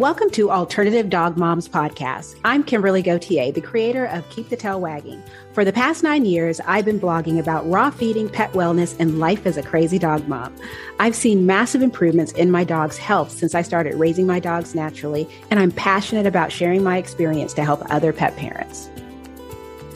Welcome to Alternative Dog Moms Podcast. I'm Kimberly Gauthier, the creator of Keep the Tail Wagging. For the past nine years, I've been blogging about raw feeding, pet wellness, and life as a crazy dog mom. I've seen massive improvements in my dog's health since I started raising my dogs naturally, and I'm passionate about sharing my experience to help other pet parents.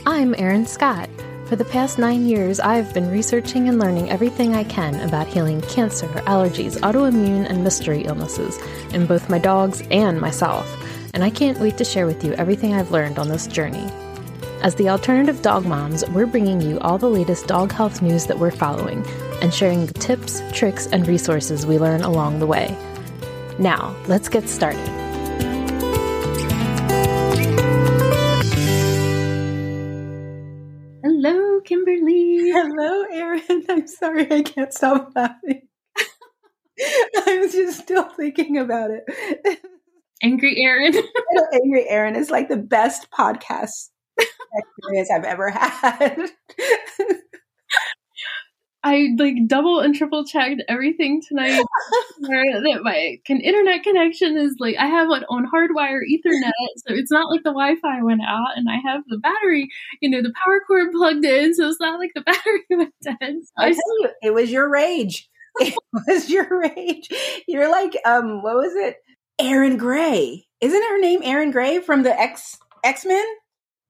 I'm Erin Scott. For the past nine years, I've been researching and learning everything I can about healing cancer, allergies, autoimmune, and mystery illnesses in both my dogs and myself, and I can't wait to share with you everything I've learned on this journey. As the alternative dog moms, we're bringing you all the latest dog health news that we're following and sharing the tips, tricks, and resources we learn along the way. Now, let's get started. Hello, Erin. I'm sorry I can't stop laughing. I'm just still thinking about it. Angry Erin. Angry Erin is like the best podcast experience I've ever had. I like double and triple checked everything tonight that my can, internet connection is like I have it on hardwire Ethernet, so it's not like the Wi-Fi went out, and I have the battery, you know, the power cord plugged in, so it's not like the battery went dead. So I tell you, it was your rage. It was your rage. You're like, um, what was it? Erin Gray. Isn't her name Erin Gray from the X X Men?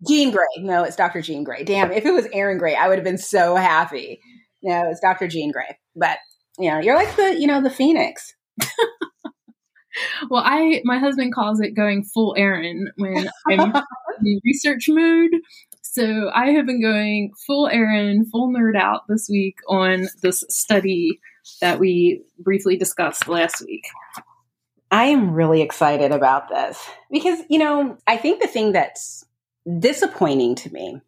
Jean Grey. No, it's Dr. Jean Grey. Damn, if it was Erin Gray, I would have been so happy. No, it's Dr. Jean Grey. But you know, you're like the you know the phoenix. well, I my husband calls it going full Erin when I'm in research mood. So I have been going full Erin, full nerd out this week on this study that we briefly discussed last week. I am really excited about this because, you know, I think the thing that's disappointing to me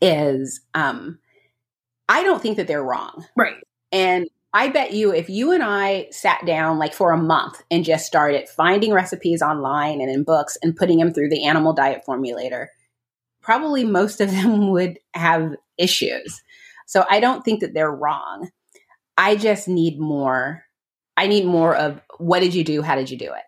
is um, I don't think that they're wrong. Right. And I bet you if you and I sat down like for a month and just started finding recipes online and in books and putting them through the animal diet formulator, probably most of them would have issues. So I don't think that they're wrong. I just need more. I need more of what did you do? How did you do it?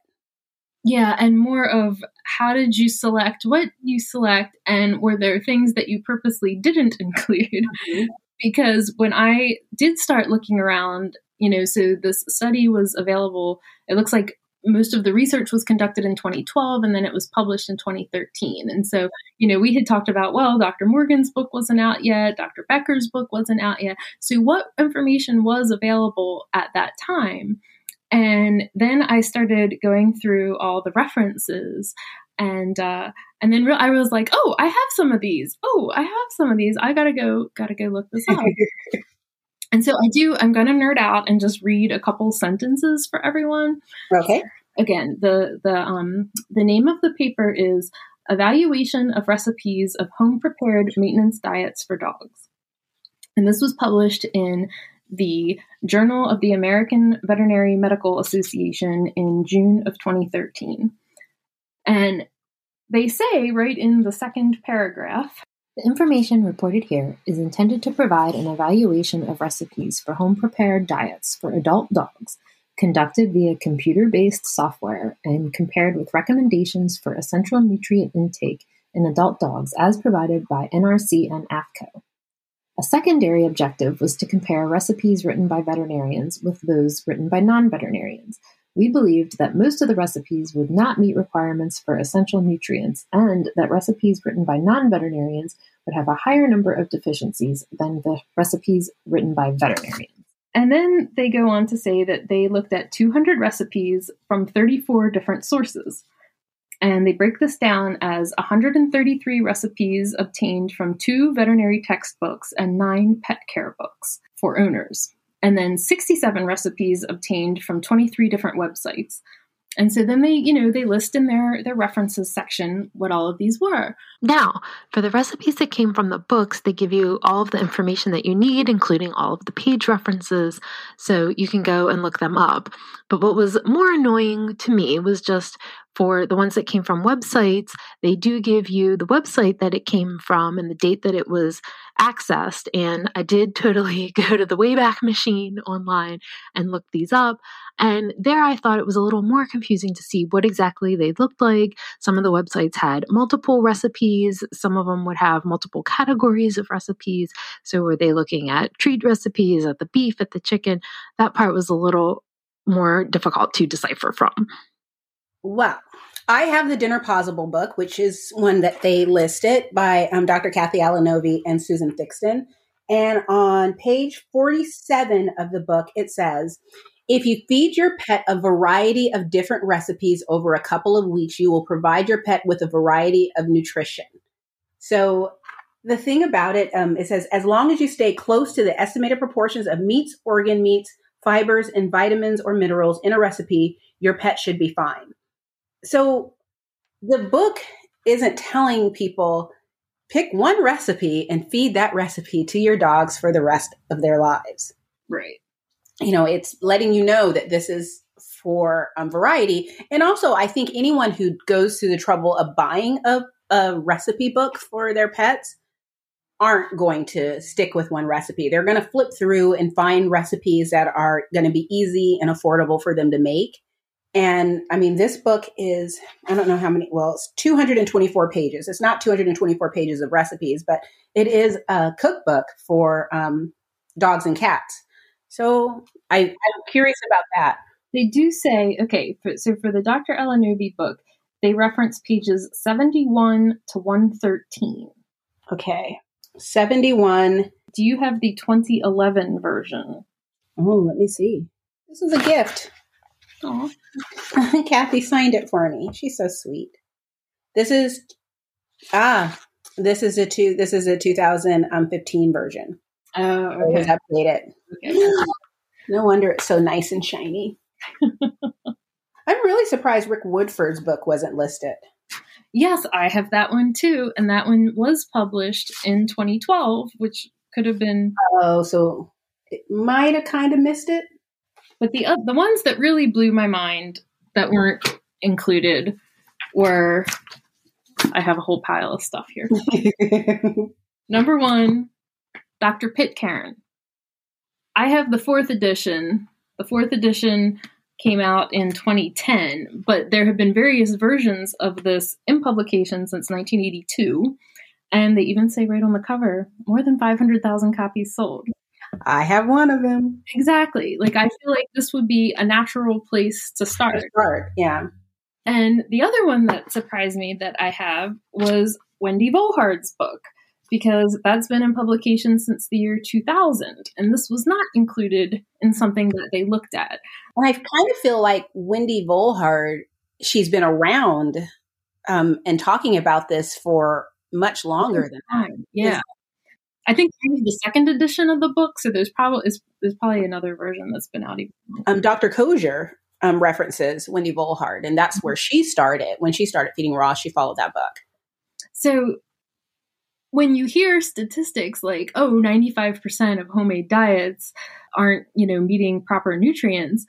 Yeah, and more of how did you select what you select, and were there things that you purposely didn't include? Mm-hmm because when I did start looking around, you know, so this study was available, it looks like most of the research was conducted in 2012 and then it was published in 2013. And so, you know, we had talked about, well, Dr. Morgan's book wasn't out yet, Dr. Becker's book wasn't out yet. So, what information was available at that time? And then I started going through all the references and uh, and then I was like, oh, I have some of these. Oh, I have some of these. I gotta go, gotta go look this up. and so I do. I'm gonna nerd out and just read a couple sentences for everyone. Okay. Again, the the um the name of the paper is Evaluation of Recipes of Home Prepared Maintenance Diets for Dogs, and this was published in the Journal of the American Veterinary Medical Association in June of 2013. And they say right in the second paragraph the information reported here is intended to provide an evaluation of recipes for home prepared diets for adult dogs conducted via computer based software and compared with recommendations for essential nutrient intake in adult dogs as provided by NRC and AAFCO. A secondary objective was to compare recipes written by veterinarians with those written by non veterinarians we believed that most of the recipes would not meet requirements for essential nutrients and that recipes written by non veterinarians would have a higher number of deficiencies than the recipes written by veterinarians. And then they go on to say that they looked at 200 recipes from 34 different sources. And they break this down as 133 recipes obtained from two veterinary textbooks and nine pet care books for owners and then 67 recipes obtained from 23 different websites. And so then they, you know, they list in their their references section what all of these were. Now, for the recipes that came from the books, they give you all of the information that you need, including all of the page references, so you can go and look them up. But what was more annoying to me was just For the ones that came from websites, they do give you the website that it came from and the date that it was accessed. And I did totally go to the Wayback Machine online and look these up. And there I thought it was a little more confusing to see what exactly they looked like. Some of the websites had multiple recipes, some of them would have multiple categories of recipes. So were they looking at treat recipes, at the beef, at the chicken? That part was a little more difficult to decipher from. Well, I have the Dinner PAWsible book, which is one that they listed by um, Dr. Cathy Alinovi and Susan Thixton. And on page 47 of the book, it says, if you feed your pet a variety of different recipes over a couple of weeks, you will provide your pet with a variety of nutrition. So the thing about it, um, it says, as long as you stay close to the estimated proportions of meats, organ meats, fibers, and vitamins or minerals in a recipe, your pet should be fine. So the book isn't telling people pick one recipe and feed that recipe to your dogs for the rest of their lives. Right. You know, it's letting you know that this is for um, variety. And also, I think anyone who goes through the trouble of buying a, a recipe book for their pets aren't going to stick with one recipe. They're going to flip through and find recipes that are going to be easy and affordable for them to make. And I mean, this book is, I don't know how many, well, it's 224 pages. It's not 224 pages of recipes, but it is a cookbook for um, dogs and cats. So I, I'm curious about that. They do say, okay, for, so for the Dr. Alinovi book, they reference pages 71 to 113. Okay. 71. Do you have the 2011 version? Oh, let me see. This is a gift. Oh, Cathy signed it for me. She's so sweet. This is ah, this is a two. This is a 2015 version. Oh, It was okay. updated. okay. No wonder it's so nice and shiny. I'm really surprised Rick Woodford's book wasn't listed. Yes, I have that one too, and that one was published in 2012, which could have been. Oh, so it might have kind of missed it. But the uh, the ones that really blew my mind that weren't included were. I have a whole pile of stuff here. Number one, Dr. Pitcairn. I have the fourth edition. The fourth edition came out in 2010, but there have been various versions of this in publication since 1982. And they even say right on the cover more than 500,000 copies sold. I have one of them. Exactly. Like, I feel like this would be a natural place to start. Start, yeah. And the other one that surprised me that I have was Wendy Volhard's book, because that's been in publication since the year 2000. And this was not included in something that they looked at. And I kind of feel like Wendy Volhard, she's been around um, and talking about this for much longer than that. Yeah. I think the second edition of the book, so there's probably is there's probably another version that's been out even. Um, Dr. Kozier um, references Wendy Volhard, and that's where she started. When she started feeding raw, she followed that book. So when you hear statistics like, oh, 95% of homemade diets aren't, you know, meeting proper nutrients,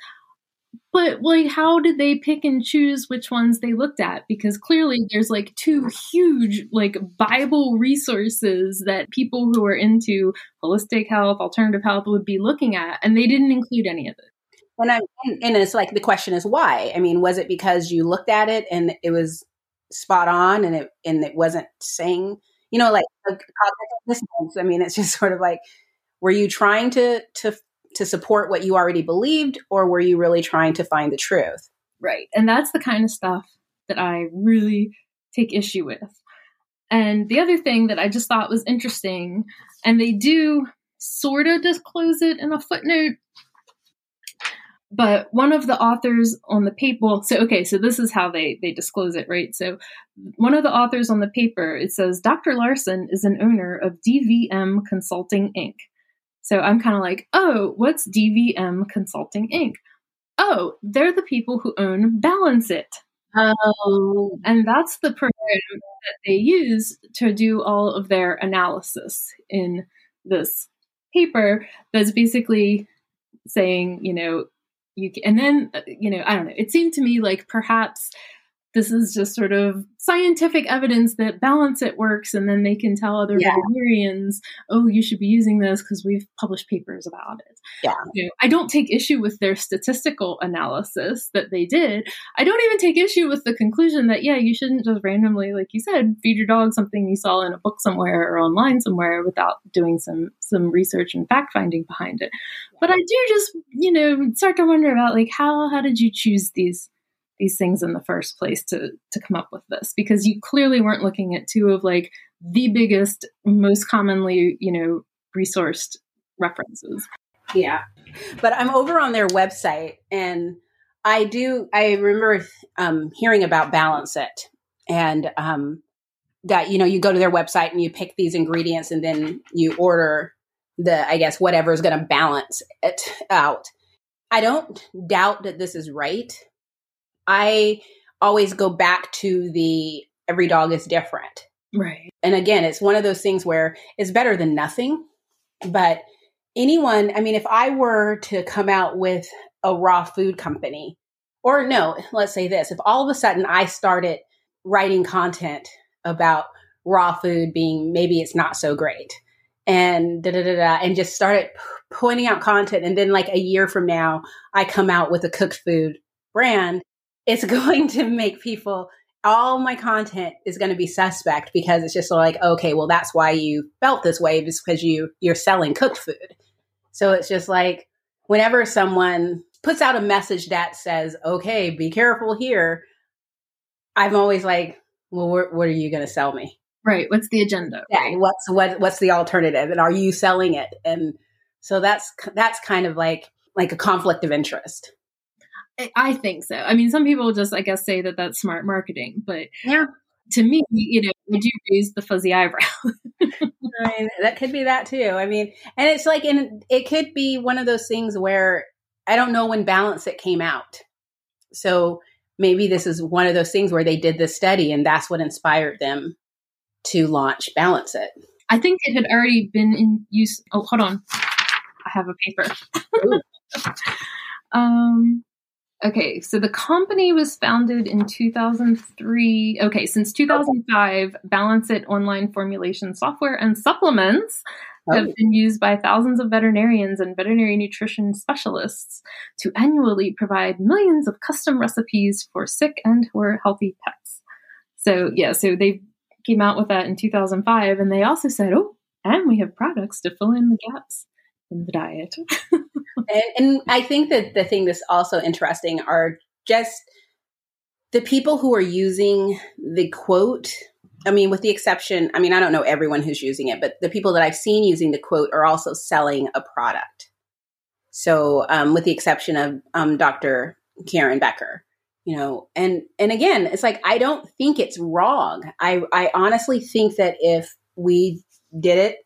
but like how did they pick and choose which ones they looked at because clearly there's like two huge like bible resources that people who are into holistic health alternative health would be looking at and they didn't include any of it And I'm, and it's like the question is why? I mean, was it because you looked at it and it was spot on, and it and it wasn't saying, you know, like, like cognitive dissonance? I mean, it's just sort of like, were you trying to to to support what you already believed, or were you really trying to find the truth? right. And that's the kind of stuff that i really take issue with. And the other thing that i just thought was interesting and they do sort of disclose it in a footnote but one of the authors on the paper so okay so this is how they they disclose it right? So one of the authors on the paper it says dr larsen is an owner of dvm consulting inc so i'm kind of like oh what's dvm consulting inc oh they're the people who own balance it Oh, and that's the program that they use to do all of their analysis in this paper that's basically saying, you know, you can, and then, uh, you know, I don't know. It seemed to me like perhaps this is just sort of scientific evidence that balance it works and then they can tell other yeah. veterinarians oh you should be using this because we've published papers about it. Yeah. You know, i don't take issue with their statistical analysis that they did. I don't even take issue with the conclusion that yeah you shouldn't just randomly like you said feed your dog something you saw in a book somewhere or online somewhere without doing some some research and fact finding behind it. But i do just you know start to wonder about like how how did you choose these these things in the first place to to come up with this because you clearly weren't looking at two of like the biggest most commonly you know resourced references. Yeah. But i'm over on their website and i do i remember um, hearing about balance it and um, that you know you go to their website and you pick these ingredients and then you order the i guess whatever is going to balance it out. I don't doubt that this is right I always go back to the every dog is different. Right. And again, it's one of those things where it's better than nothing. But anyone, I mean, if I were to come out with a raw food company, or no, let's say this, if all of a sudden I started writing content about raw food being maybe it's not so great and da da da da, and just started pointing out content, and then like a year from now, I come out with a cooked food brand it's going to make people all my content is going to be suspect because it's just like okay well that's why you felt this way because you you're selling cooked food. So it's just like whenever someone puts out a message that says okay be careful here i'm always like well what, what are you going to sell me? Right what's the agenda? Yeah what's what what's the alternative and are you selling it? And so that's that's kind of like like a conflict of interest I think so. I mean, some people just, I guess, say that that's smart marketing, but yeah, to me, you know, would you raise the fuzzy eyebrow? I mean, that could be that too. I mean, and it's like, and it could be one of those things where I don't know when Balance It came out, so maybe this is one of those things where they did this study, and that's what inspired them to launch Balance It. I think it had already been in use. Oh, hold on, I have a paper. um Okay, so the company was founded in 2003. Okay, since 2005, Balance It online formulation software and supplements oh. have been used by thousands of veterinarians and veterinary nutrition specialists to annually provide millions of custom recipes for sick and or healthy pets. So, yeah, so they came out with that in 2005 and they also said, "Oh, and we have products to fill in the gaps in the diet." and, and I think that the thing that's also interesting are just the people who are using the quote I mean, with the exception, I mean, I don't know everyone who's using it, but the people that I've seen using the quote are also selling a product. So, um, with the exception of um, Dr. Karen Becker, you know, and and again, it's like I don't think it's wrong. I I honestly think that if we did it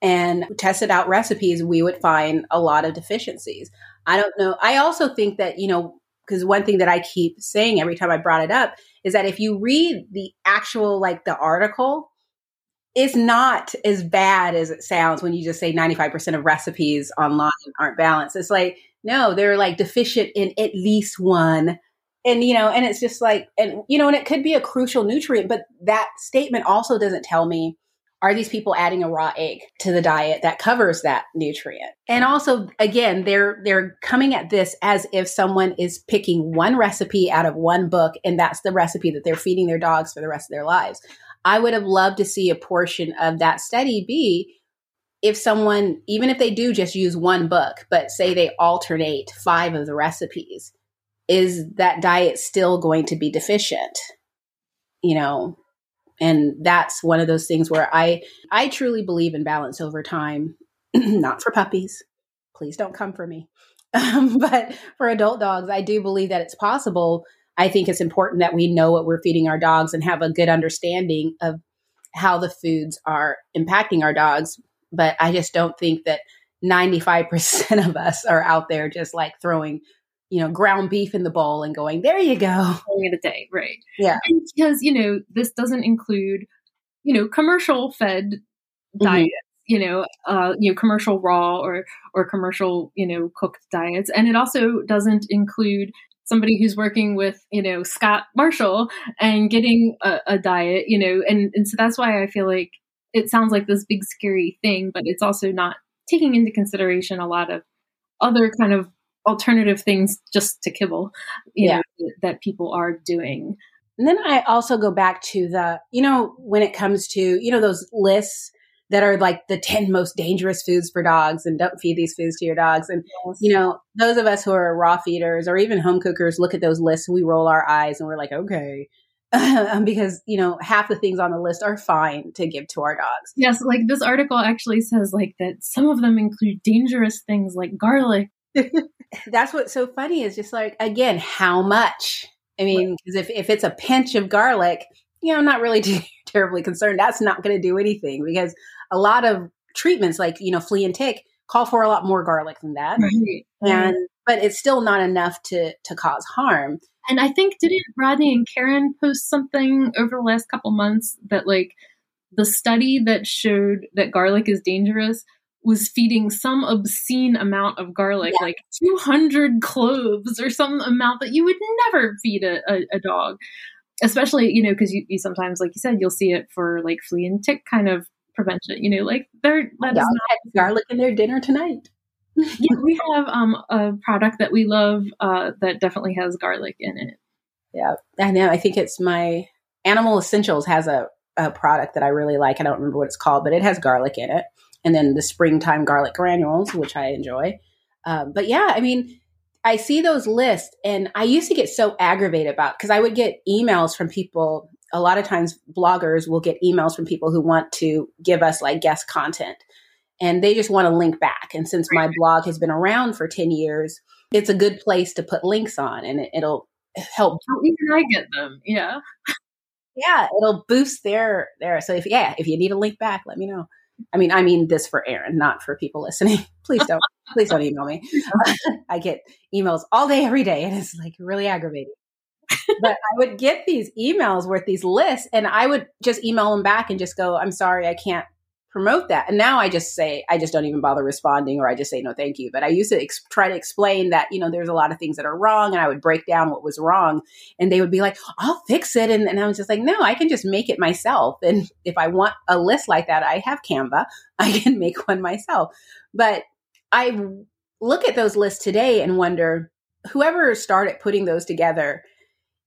and tested out recipes, we would find a lot of deficiencies. I don't know. I also think that, you know, because one thing that I keep saying every time I brought it up is that if you read the actual, like the article, it's not as bad as it sounds when you just say 95% of recipes online aren't balanced. It's like, no, they're like deficient in at least one. And, you know, and it's just like, and, you know, and it could be a crucial nutrient, but that statement also doesn't tell me are these people adding a raw egg to the diet that covers that nutrient? And also again they're they're coming at this as if someone is picking one recipe out of one book and that's the recipe that they're feeding their dogs for the rest of their lives. I would have loved to see a portion of that study be if someone even if they do just use one book but say they alternate five of the recipes is that diet still going to be deficient? You know and that's one of those things where i i truly believe in balance over time not for puppies. Please don't come for me. Um, but for adult dogs i do believe that it's possible. I think it's important that we know what we're feeding our dogs and have a good understanding of how the foods are impacting our dogs. But i just don't think that 95% of us are out there just like throwing you know, ground beef in the bowl and going, there you go. It a day, right. Yeah. And because, you know, this doesn't include, you know, commercial fed mm-hmm. diets, you know, uh, you know, commercial raw or or commercial, you know, cooked diets. And it also doesn't include somebody who's working with you know Scott Marshall and getting a, a diet, you know, and and so that's why I feel like it sounds like this big scary thing, but it's also not taking into consideration a lot of other kind of alternative things just to kibble, you yeah. know, that people are doing. And then I also go back to the, you know, when it comes to, you know, those lists that are like the 10 most dangerous foods for dogs and don't feed these foods to your dogs. And, yes. you know, those of us who are raw feeders or even home cookers look at those lists and we roll our eyes and we're like, okay. because, you know, half the things on the list are fine to give to our dogs. Yes. Like this article actually says like that some of them include dangerous things like garlic. That's what's so funny is just like, again, how much? I mean, because if, if it's a pinch of garlic, you know, I'm not really too terribly concerned. That's not going to do anything because a lot of treatments like, you know, flea and tick call for a lot more garlic than that. Right. And, but it's still not enough to, to cause harm. And I think, didn't Rodney and Karen post something over the last couple months that like the study that showed that garlic is dangerous was feeding some obscene amount of garlic, yeah. like 200 cloves or some amount that you would never feed a, a, a dog. Especially, you know, because you, you, sometimes, like you said, you'll see it for like flea and tick kind of prevention. You know, like they're that yeah, not garlic in their dinner tonight. yeah, we have um, a product that we love uh, that definitely has garlic in it. Yeah, I know. I think it's my Animal Essentials has a, a product that I really like. I don't remember what it's called, but it has garlic in it and then the springtime garlic granules, which I enjoy. Um, but yeah, I mean, I see those lists, and I used to get so aggravated about because I would get emails from people. A lot of times, bloggers will get emails from people who want to give us like guest content, and they just want to link back. And since my blog has been around for ten years, it's a good place to put links on, and it, will help. How even I get them? Yeah, yeah, it'll boost their their. So if yeah, if you need a link back, let me know. I mean, I mean this for Erin, not for people listening. please don't, please don't email me. I get emails all day, every day, and it's like really aggravating. but I would get these emails with these lists, and I would just email them back and just go, "I'm sorry, I can't promote that. And now I just say, I just don't even bother responding or I just say, no, thank you. But I used to ex- try to explain that, you know, there's a lot of things that are wrong and I would break down what was wrong. And they would be like, I'll fix it. And, and I was just like, no, I can just make it myself. And if I want a list like that, I have Canva. I can make one myself. But I look at those lists today and wonder, whoever started putting those together,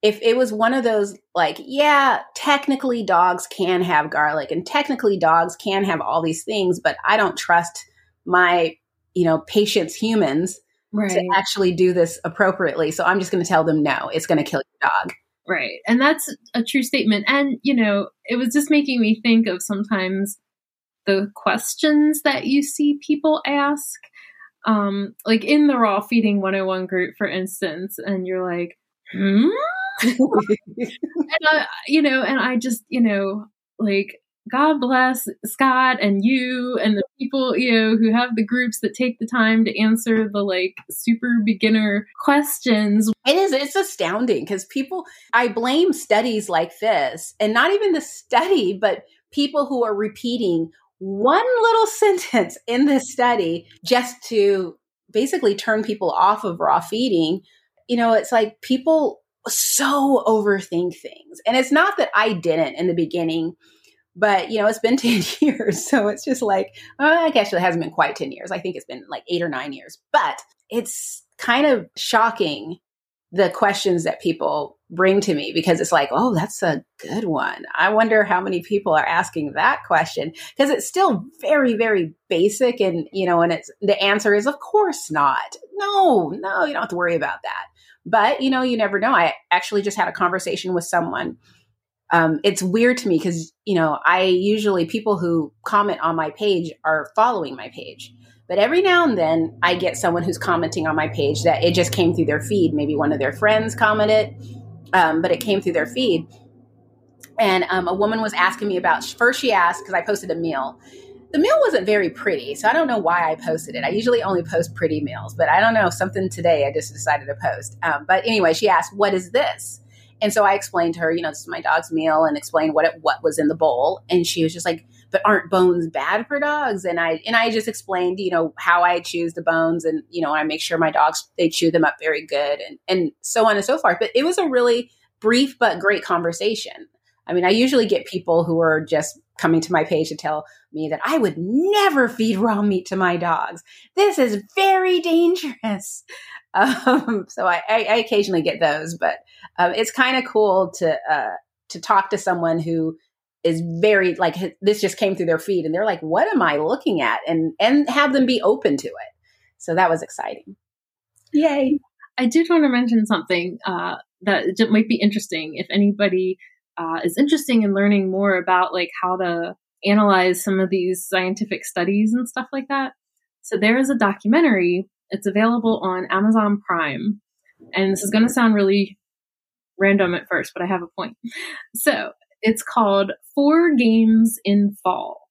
if it was one of those like yeah technically dogs can have garlic and technically dogs can have all these things but i don't trust my you know patients humans right. to actually do this appropriately. So i'm just going to tell them no it's going to kill your dog. Right. And that's a true statement. And you know it was just making me think of sometimes the questions that you see people ask. Um like in the raw feeding 101 group for instance and you're like hmm and I, you know, and I just, you know, like God bless Scott and you and the people, you know, who have the groups that take the time to answer the like super beginner questions. It is, it's astounding because people, I blame studies like this and not even the study, but people who are repeating one little sentence in this study just to basically turn people off of raw feeding. You know, it's like people so overthink things. And it's not that I didn't in the beginning, but you know, it's been 10 years. So it's just like, uh, I guess it hasn't been quite 10 years. I think it's been like eight or nine years, but it's kind of shocking the questions that people bring to me because it's like, oh, that's a good one. I wonder how many people are asking that question because it's still very, very basic. And, you know, and it's the answer is, of course not. No, no, you don't have to worry about that. But, you know, you never know. I actually just had a conversation with someone. Um, it's weird to me because, you know, I usually, people who comment on my page are following my page. But every now and then I get someone who's commenting on my page that it just came through their feed. Maybe one of their friends commented, um, but it came through their feed. And um, a woman was asking me about, first she asked, because I posted a meal, the meal wasn't very pretty, so I don't know why I posted it. I usually only post pretty meals, but I don't know something today I just decided to post. Um, but anyway, she asked, "What is this?" And so I explained to her, you know, this is my dog's meal, and explained what it what was in the bowl. And she was just like, but aren't bones bad for dogs? And I and I just explained, you know, how I choose the bones, and you know, I make sure my dogs they chew them up very good, and and so on and so forth. But it was a really brief but great conversation. I mean, I usually get people who are just coming to my page to tell me that I would never feed raw meat to my dogs. This is very dangerous. Um, so I, I, I, occasionally get those, but um, it's kind of cool to uh, to talk to someone who is very like this just came through their feed and they're like, "What am I looking at?" and and have them be open to it. So that was exciting. Yay! I did want to mention something uh, that might be interesting if anybody uh, is interesting in learning more about like how to analyze some of these scientific studies and stuff like that. So there is a documentary. It's available on Amazon Prime, and this is going to sound really random at first, but I have a point. So it's called Four Games in Fall,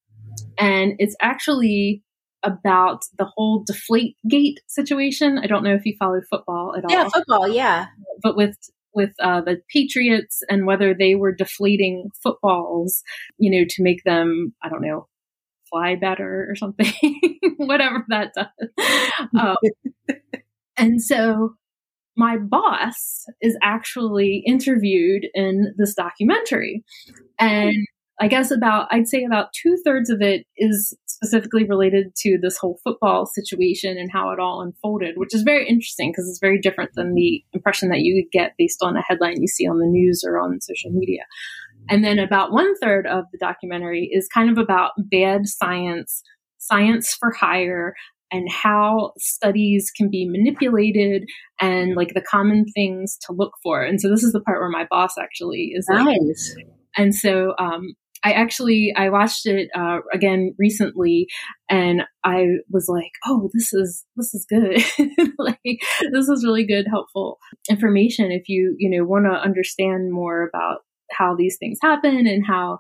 and it's actually about the whole deflate gate situation. I don't know if you follow football at all. Yeah, football, yeah. But with with uh, the Patriots and whether they were deflating footballs, you know, to make them, I don't know, fly better or something, whatever that does. Um, and so my boss is actually interviewed in this documentary. And I guess about, I'd say about two thirds of it is specifically related to this whole football situation and how it all unfolded, which is very interesting because it's very different than the impression that you would get based on a headline you see on the news or on social media. And then about one third of the documentary is kind of about bad science, science for hire, and how studies can be manipulated and like the common things to look for. And so this is the part where my boss actually is nice. Like, and so um, I actually I watched it uh, again recently, and I was like, "Oh, this is this is good. like this is really good, helpful information if you you know want to understand more about how these things happen and how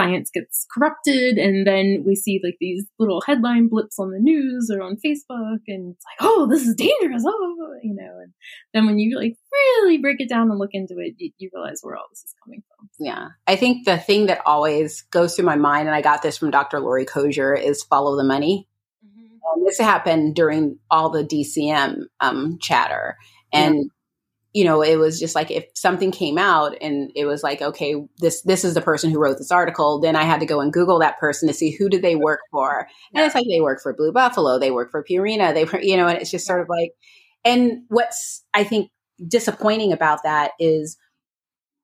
science gets corrupted and then we see like these little headline blips on the news or on facebook and it's like oh this is dangerous. Oh you know and then when you like really break it down and look into it you, you realize where all this is coming from. Yeah. I think the thing that always goes through my mind and i got this from dr laurie coger is follow the money. Mm-hmm. this happened during all the dcm um, chatter. And you know, it was just like if something came out and it was like, okay, this this is the person who wrote this article, then I had to go and Google that person to see who did they work for. And it's like they work for Blue Buffalo, they work for Purina, they were you know, and it's just sort of like and what's I think disappointing about that is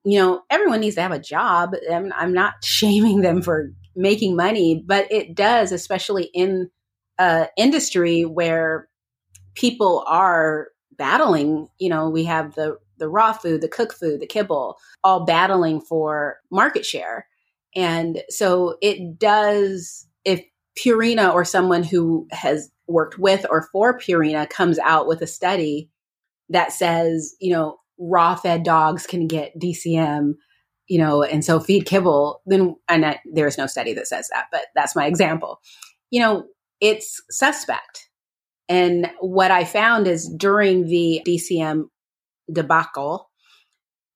you know, everyone needs to have a job. I'm, I'm not shaming them for making money, but it does, especially in a industry where people are battling, you know, we have the the raw food, the cook food, the kibble, all battling for market share. And so it does if Purina or someone who has worked with or for Purina comes out with a study that says, you know, raw fed dogs can get DCM, you know, and so feed kibble, then, and I, there's no study that says that, but that's my example. You know, it's suspect and what I found is during the DCM debacle,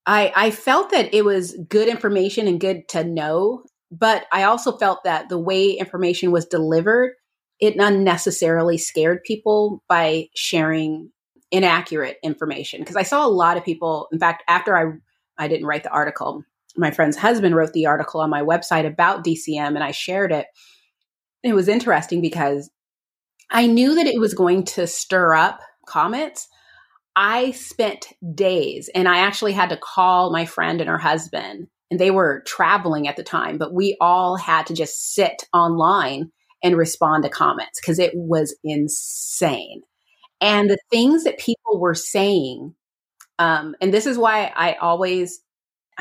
I, I felt that it was good information and good to know, but I also felt that the way information was delivered, it unnecessarily scared people by sharing inaccurate information. Because I saw a lot of people, in fact, after I I didn't write the article, my friend's husband wrote the article on my website about DCM and I shared it. It was interesting because I knew that it was going to stir up comments. I spent days and I actually had to call my friend and her husband, and they were traveling at the time, but we all had to just sit online and respond to comments because it was insane. And the things that people were saying, um, and this is why I always,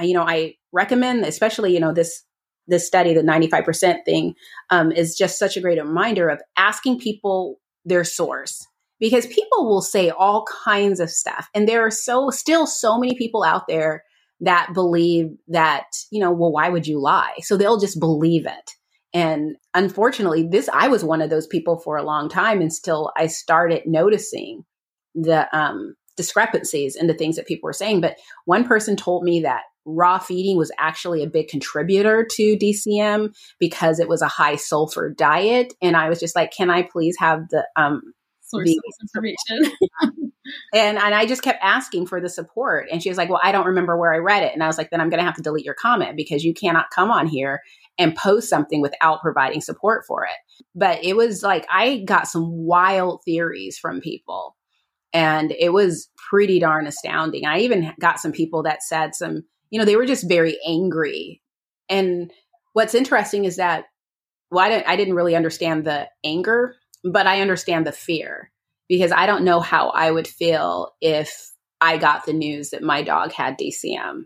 you know, I recommend, especially, you know, this this study, the 95% thing, um, is just such a great reminder of asking people their source because people will say all kinds of stuff. And there are so still so many people out there that believe that, you know, well, why would you lie? So they'll just believe it. And unfortunately, this, I was one of those people for a long time until I started noticing the um, discrepancies in the things that people were saying. But one person told me that raw feeding was actually a big contributor to DCM because it was a high sulfur diet. And I was just like, can I please have the um source the, information? and and I just kept asking for the support. And she was like, Well, I don't remember where I read it. And I was like, then I'm gonna have to delete your comment because you cannot come on here and post something without providing support for it. But it was like I got some wild theories from people. And it was pretty darn astounding. I even got some people that said some you know, they were just very angry. And what's interesting is that, well, I didn't, I didn't really understand the anger, but I understand the fear because I don't know how I would feel if I got the news that my dog had DCM.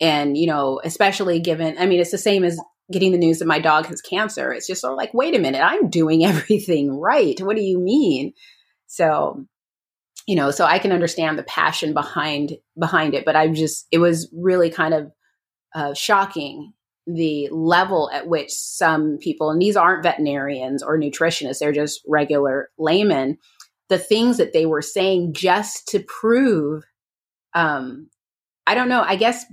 And, you know, especially given, I mean, it's the same as getting the news that my dog has cancer. It's just sort of like, wait a minute, I'm doing everything right. What do you mean? So you know so i can understand the passion behind behind it but i'm just it was really kind of uh, shocking the level at which some people and these aren't veterinarians or nutritionists they're just regular laymen the things that they were saying just to prove um i don't know i guess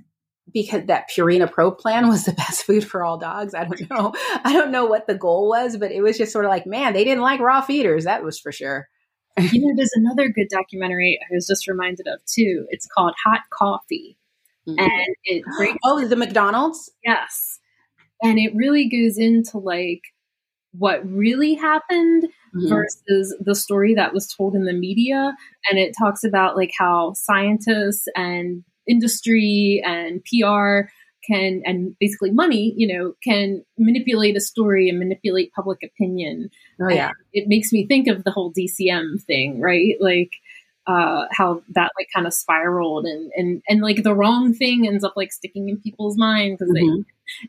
because that Purina Pro plan was the best food for all dogs. I don't know. I don't know what the goal was, but it was just sort of like, man, they didn't like raw feeders. That was for sure you know, there's another good documentary I was just reminded of too. It's called Hot Coffee. Mm-hmm. And it breaks Oh, the McDonald's? Yes. And it really goes into like what really happened mm-hmm. versus the story that was told in the media. And it talks about like how scientists and industry and PR can and basically money you know can manipulate a story and manipulate public opinion. Oh yeah. And it makes me think of the whole dcm thing right? Like uh how that like kind of spiraled and and and like the wrong thing ends up like sticking in people's mind because mm-hmm.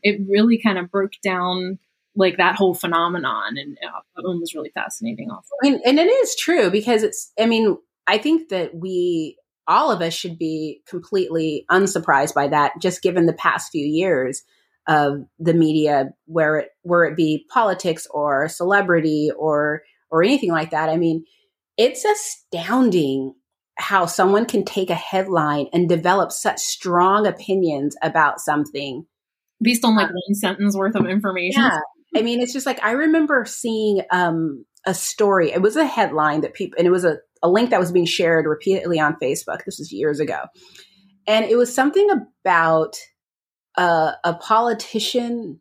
it really kind of broke down like that whole phenomenon. And uh, that one was really fascinating also. And, and it is true because it's i mean i think that we all of us should be completely unsurprised by that, just given the past few years of the media, where it where it be politics or celebrity or or anything like that. I mean, it's astounding how someone can take a headline and develop such strong opinions about something based on like one sentence worth of information. Yeah. I mean, it's just like I remember seeing um, a story. It was a headline that people, and it was a a link that was being shared repeatedly on Facebook. This was years ago. And it was something about a, a politician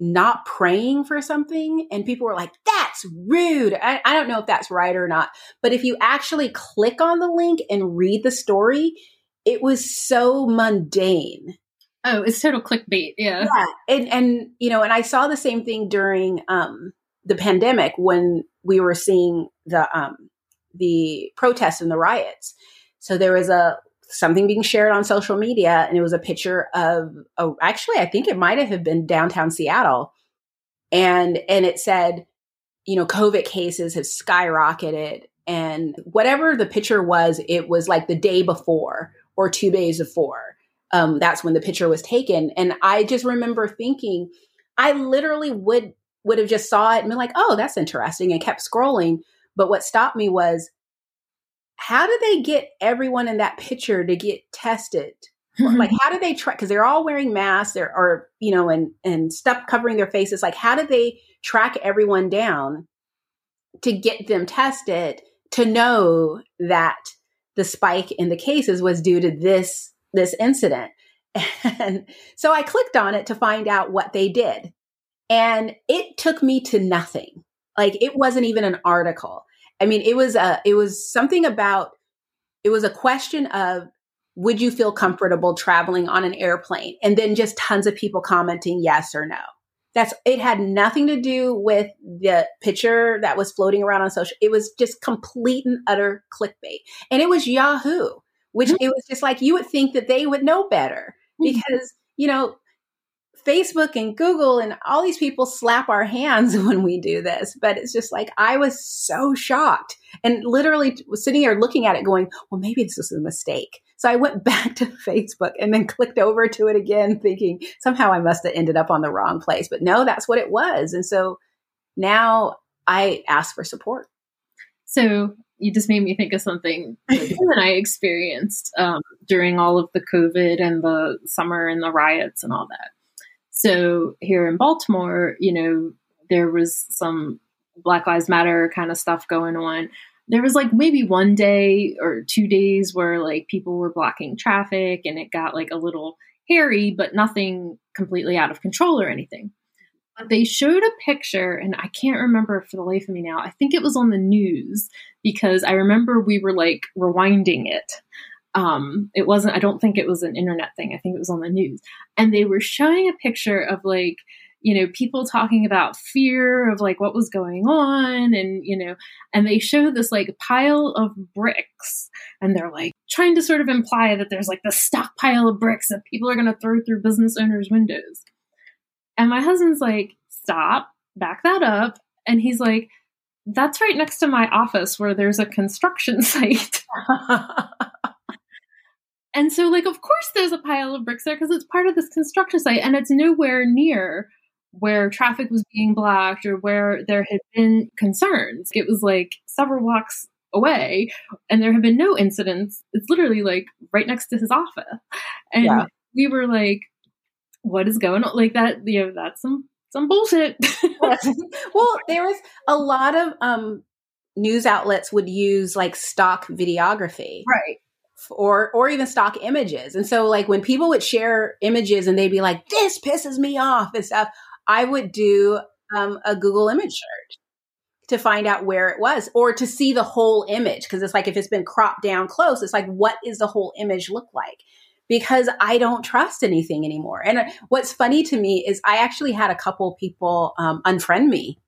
not praying for something. And people were like, that's rude. I, I don't know if that's right or not. But if you actually click on the link and read the story, it was so mundane. Oh, it's total clickbait. Yeah. Yeah. And, and, you know, and I saw the same thing during, um, the pandemic when we were seeing the, um, the protests and the riots. So there was a something being shared on social media, and it was a picture of oh, actually, I think it might have been downtown Seattle, and and it said, you know, COVID cases have skyrocketed, and whatever the picture was, it was like the day before or two days before. Um, that's when the picture was taken, and I just remember thinking, I literally would would have just saw it and been like, oh, that's interesting, and kept scrolling. But what stopped me was how do they get everyone in that picture to get tested? like how do they track because they're all wearing masks there or you know and and stuff covering their faces like how did they track everyone down to get them tested to know that the spike in the cases was due to this this incident? And so i clicked on it to find out what they did and it took me to nothing like it wasn't even an article I mean, it was a, it was something about, it was a question of, would you feel comfortable traveling on an airplane? And then just tons of people commenting yes or no. That's, it had nothing to do with the picture that was floating around on social. It was just complete and utter clickbait. And it was Yahoo, which mm-hmm. it was just like, you would think that they would know better mm-hmm. because, you know, Facebook and Google and all these people slap our hands when we do this. But it's just like, I was so shocked and literally was sitting here looking at it going, well, maybe this was a mistake. So I went back to Facebook and then clicked over to it again, thinking somehow I must have ended up on the wrong place. But no, that's what it was. And so now I ask for support. So you just made me think of something that I experienced um, during all of the COVID and the summer and the riots and all that. So here in Baltimore, you know, there was some Black Lives Matter kind of stuff going on. There was like maybe one day or two days where like people were blocking traffic and it got like a little hairy, but nothing completely out of control or anything. But they showed a picture, and I can't remember for the life of me now. I think it was on the news because I remember we were like rewinding it. Um, it wasn't, I don't think it was an internet thing. I think it was on the news. And they were showing a picture of like, you know, people talking about fear of like what was going on and, you know, and they show this like pile of bricks and they're like trying to sort of imply that there's like the stockpile of bricks that people are going to throw through business owners' windows. And my husband's like, stop, back that up. And he's like, that's right next to my office where there's a construction site. and so, like, of course, there's a pile of bricks there because it's part of this construction site and it's nowhere near where traffic was being blocked or where there had been concerns. It was like several blocks away and there have been no incidents. It's literally like right next to his office. And yeah. we were like, what is going on? Like that, you know, that's some some bullshit. well, there was a lot of um news outlets would use like stock videography. Right or or even stock images. And so like when people would share images and they'd be like, this pisses me off and stuff, I would do um, a Google image search to find out where it was or to see the whole image. Cause it's like, if it's been cropped down close, it's like, what is the whole image look like? Because I don't trust anything anymore. And uh, what's funny to me is I actually had a couple people um, unfriend me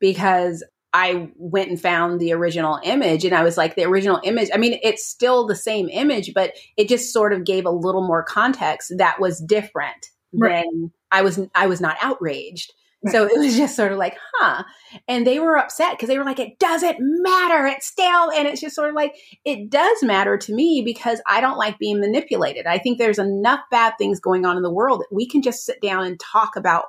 because I went and found the original image and I was like, the original image, I mean, it's still the same image, but it just sort of gave a little more context that was different right. than I was I was not outraged. Right. So it was just sort of like, huh. And they were upset because they were like, it doesn't matter. It's still, and it's just sort of like, it does matter to me because I don't like being manipulated. I think there's enough bad things going on in the world that we can just sit down and talk about.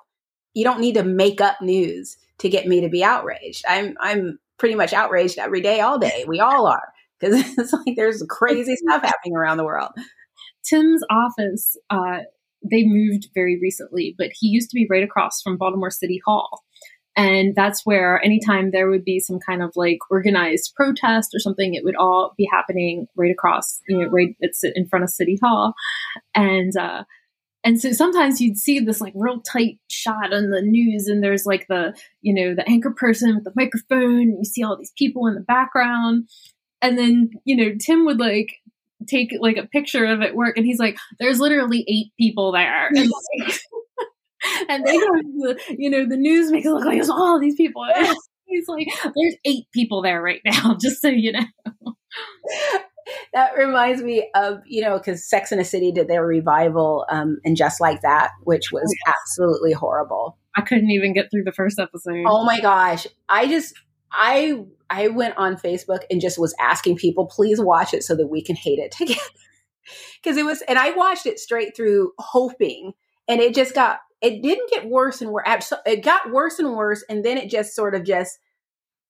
You don't need to make up news to get me to be outraged. I'm, I'm pretty much outraged every day, all day. We all are because it's like there's crazy stuff happening around the world. Tim's office, uh, they moved very recently, but he used to be right across from Baltimore City Hall. And that's where anytime there would be some kind of like organized protest or something, it would all be happening right across, you know, right it's in front of City Hall. And uh and so sometimes you'd see this like real tight shot on the news and there's like the, you know, the anchor person with the microphone, and you see all these people in the background. And then, you know, Tim would like take like a picture of it work and he's like there's literally eight people there. And, like, and they have the you know the news makes it look like there's all these people. He's like there's eight people there right now just so you know that reminds me of you know because sex in a city did their revival um and just like that which was oh, yes. absolutely horrible i couldn't even get through the first episode oh my gosh i just I I went on Facebook and just was asking people, please watch it so that we can hate it together. Because it was, and I watched it straight through, hoping, and it just got, it didn't get worse and worse. It got worse and worse, and then it just sort of just,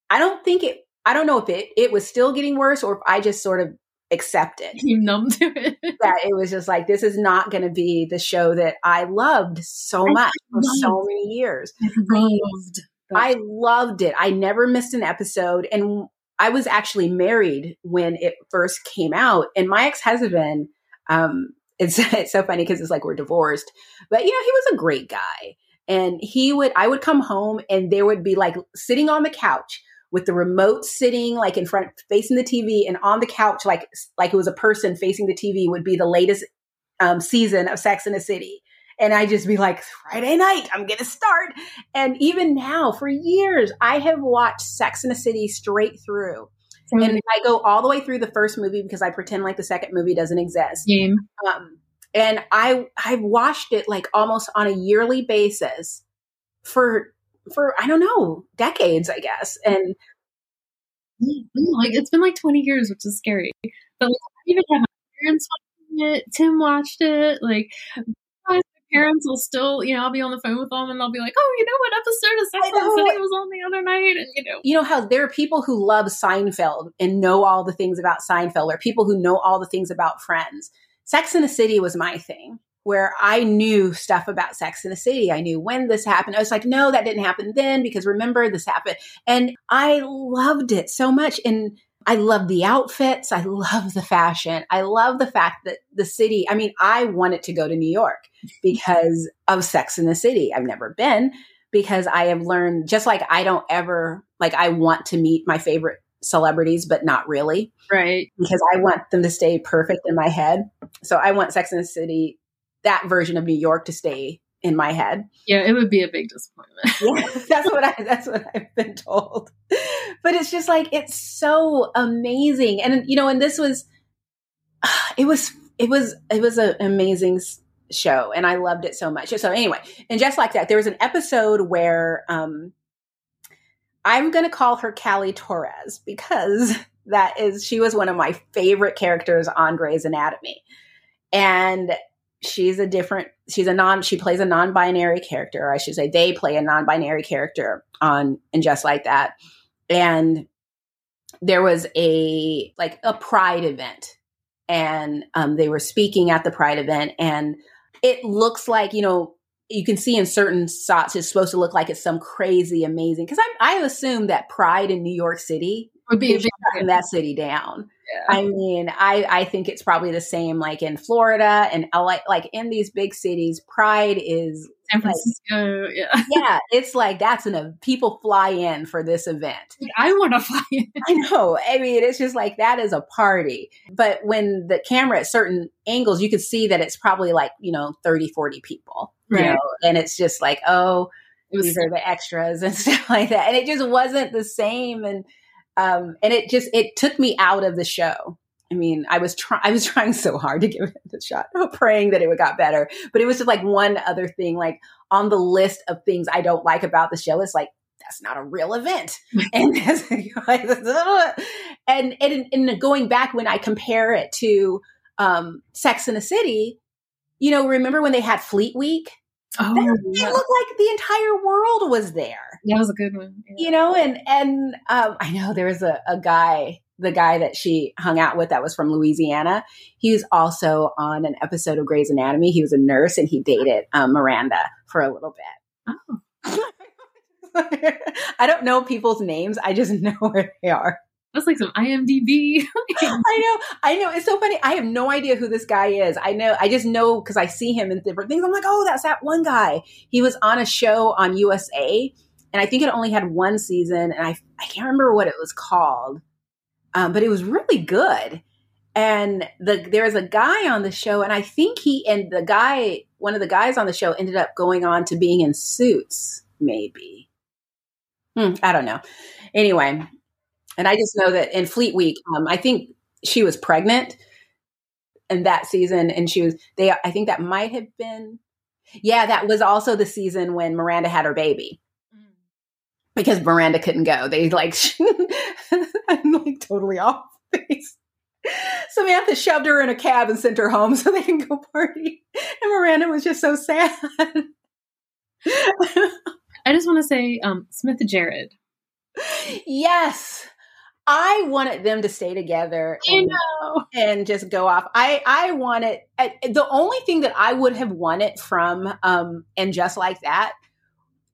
I don't think it, I don't know if it it was still getting worse or if I just sort of accepted. You numb to it. that it was just like this is not going to be the show that I loved so I much for so many years. I loved I loved it. I never missed an episode. And I was actually married when it first came out. And my ex husband, um, it's, it's so funny because it's like we're divorced, but you know, he was a great guy. And he would, I would come home and there would be like sitting on the couch with the remote sitting like in front, facing the TV and on the couch, like, like it was a person facing the TV would be the latest um, season of Sex in the City and I just be like, Friday night, I'm going to start. And even now, for years, I have watched Sex in the City straight through. Mm-hmm. And I go all the way through the first movie because I pretend like the second movie doesn't exist. Um, and I I've watched it like almost on a yearly basis for for I don't know decades, I guess. And mm, mm, like it's been like 20 years, which is scary. But like, I even had my parents watching it. Tim watched it. Like my parents will still, you know, I'll be on the phone with them and they'll be like, "Oh, you know what episode of Sex and the City was on the other night?" And you know, you know how there are people who love Seinfeld and know all the things about Seinfeld, or people who know all the things about Friends. Sex in the City was my thing where I knew stuff about Sex in the City. I knew when this happened. I was like, no, that didn't happen then because remember this happened. And I loved it so much. And I love the outfits. I love the fashion. I love the fact that the city, I mean, I wanted to go to New York because of Sex in the City. I've never been because I have learned just like I don't ever, like, I want to meet my favorite celebrities, but not really. Right. Because I want them to stay perfect in my head. So I want Sex in the City that version of New York to stay in my head. Yeah, it would be a big disappointment. yeah, that's what I that's what I've been told. But it's just like it's so amazing. And you know, and this was it was it was it was an amazing show and I loved it so much. So anyway, and just like that, there was an episode where um I'm going to call her Callie Torres because that is she was one of my favorite characters on Grey's Anatomy. And she's a different she's a non she plays a non-binary character i should say they play a non-binary character on and just like that. And there was a like a pride event. And um, they were speaking at the pride event and it looks like you know you can see in certain shots it's supposed to look like it's some crazy amazing because i assume that pride in new york city would be shutting that city down I mean, I, I think it's probably the same like in Florida and LA, like in these big cities, pride is San Francisco. Like, yeah. yeah. It's like that's an, a people fly in for this event. I want to fly in. I know. I mean, it's just like that is a party. But when the camera at certain angles, you can see that it's probably like, you know, 30, 40 people. Right. You know, and it's just like, oh, these are the extras and stuff like that. And it just wasn't the same. And, um, and it just it took me out of the show. I mean, I was trying I was trying so hard to give it a shot, praying that it would got better. But it was just like one other thing, like on the list of things I don't like about the show. It's like that's not a real event, and and and, and going back when I compare it to um, Sex in the City, you know, remember when they had Fleet Week? Oh, that, yeah. it looked like the entire world was there. That was a good one. Yeah. You know, and and um, I know there was a, a guy, the guy that she hung out with that was from Louisiana. He was also on an episode of Grey's Anatomy. He was a nurse and he dated um, Miranda for a little bit. Oh. I don't know people's names. I just know where they are. That's like some IMDb. I know. I know. It's so funny. I have no idea who this guy is. I know. I just know because I see him in different things. I'm like, oh, that's that one guy. He was on a show on USA, and I think it only had one season, and I I can't remember what it was called, um, but it was really good. And the there was a guy on the show, and I think he and the guy, one of the guys on the show, ended up going on to being in Suits, maybe. Hmm, I don't know. Anyway, and I just know that in Fleet Week, um, I think she was pregnant in that season, and she was they. I think that might have been, yeah, that was also the season when Miranda had her baby mm. because Miranda couldn't go. They like, I'm like totally off base. Samantha shoved her in a cab and sent her home so they can go party, and Miranda was just so sad. I just want to say, um, Smith Jerrod. Yes, I wanted them to stay together and, and just go off. I I wanted the only thing that I would have wanted from um and just like that.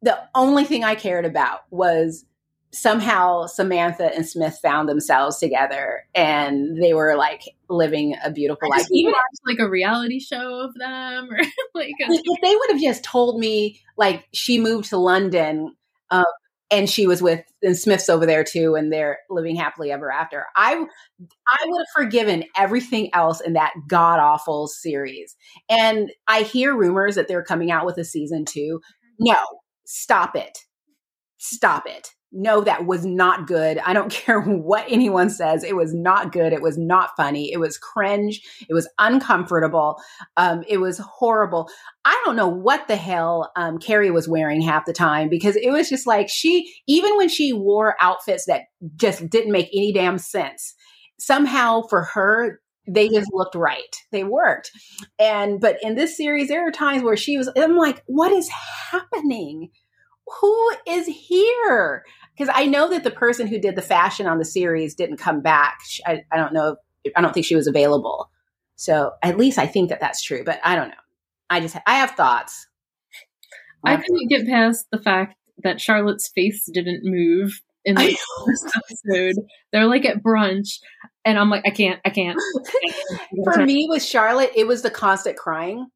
The only thing I cared about was somehow Samantha and Smith found themselves together and they were like living a beautiful life. Even like a reality show of them or like a- if they would have just told me like she moved to London um, and she was with and Smith's over there too, and they're living happily ever after. I I would have forgiven everything else in that god awful series. And I hear rumors that they're coming out with a season two. Mm-hmm. No, stop it. Stop it no, that was not good. I don't care what anyone says. It was not good. It was not funny. It was cringe. It was uncomfortable. Um, it was horrible. I don't know what the hell um, Carrie was wearing half the time because it was just like she, even when she wore outfits that just didn't make any damn sense, somehow for her, they just looked right. They worked. And but in this series, there are times where she was I'm like, what is happening? Who is here? Because I know that the person who did the fashion on the series didn't come back. I, I don't know. I don't think she was available. So at least I think that that's true, but I don't know. I just I have thoughts. I couldn't get past the fact that Charlotte's face didn't move in the first episode. They're like at brunch, and I'm like, I can't, I can't. For me, with Charlotte, it was the constant crying.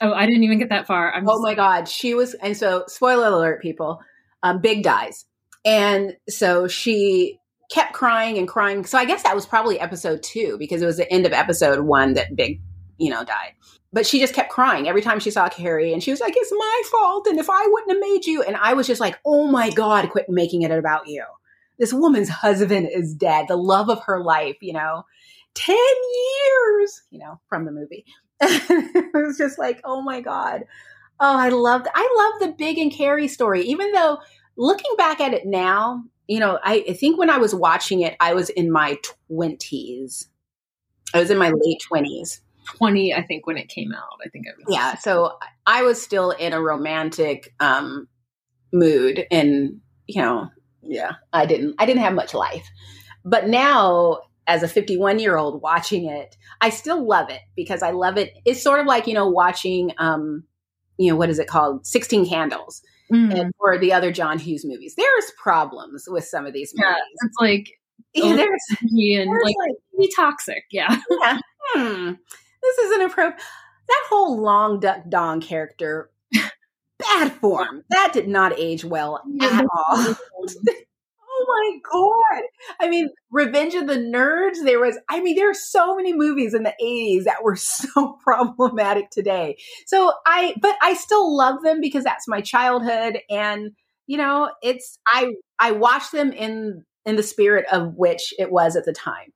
Oh, I didn't even get that far. I'm oh my god, she was, and so spoiler alert, people. Um, Big dies, and so she kept crying and crying. So I guess that was probably episode two because it was the end of episode one that Big, you know, died. But she just kept crying every time she saw Carrie, and she was like, "It's my fault, and if I wouldn't have made you," and I was just like, "Oh my god, quit making it about you." this woman's husband is dead, the love of her life, you know, 10 years, you know, from the movie. it was just like, oh my God. Oh, I loved, I love the Big and Carrie story, even though looking back at it now, you know, I, I think when I was watching it, I was in my 20s. I was in my late 20s. 20 i think when it came out i think it was yeah so i was still in a romantic um mood and you know yeah, I didn't I didn't have much life. But now as a 51 year old watching it, I still love it because I love it. It's sort of like, you know, watching um, you know, what is it called? 16 Candles. Mm. And, or the other John Hughes movies. There's problems with some of these movies. Yeah, it's like yeah, there's, and there's like, like be toxic. Yeah. yeah. Hmm. This is inappropriate. That whole Long Duk Dong character bad form. That did not age well at all. oh my god! I mean, Revenge of the Nerds. There was. I mean, there are so many movies in the '80s that were so problematic today. So I, but I still love them because that's my childhood, and you know, it's I I watch them in in the spirit of which it was at the time,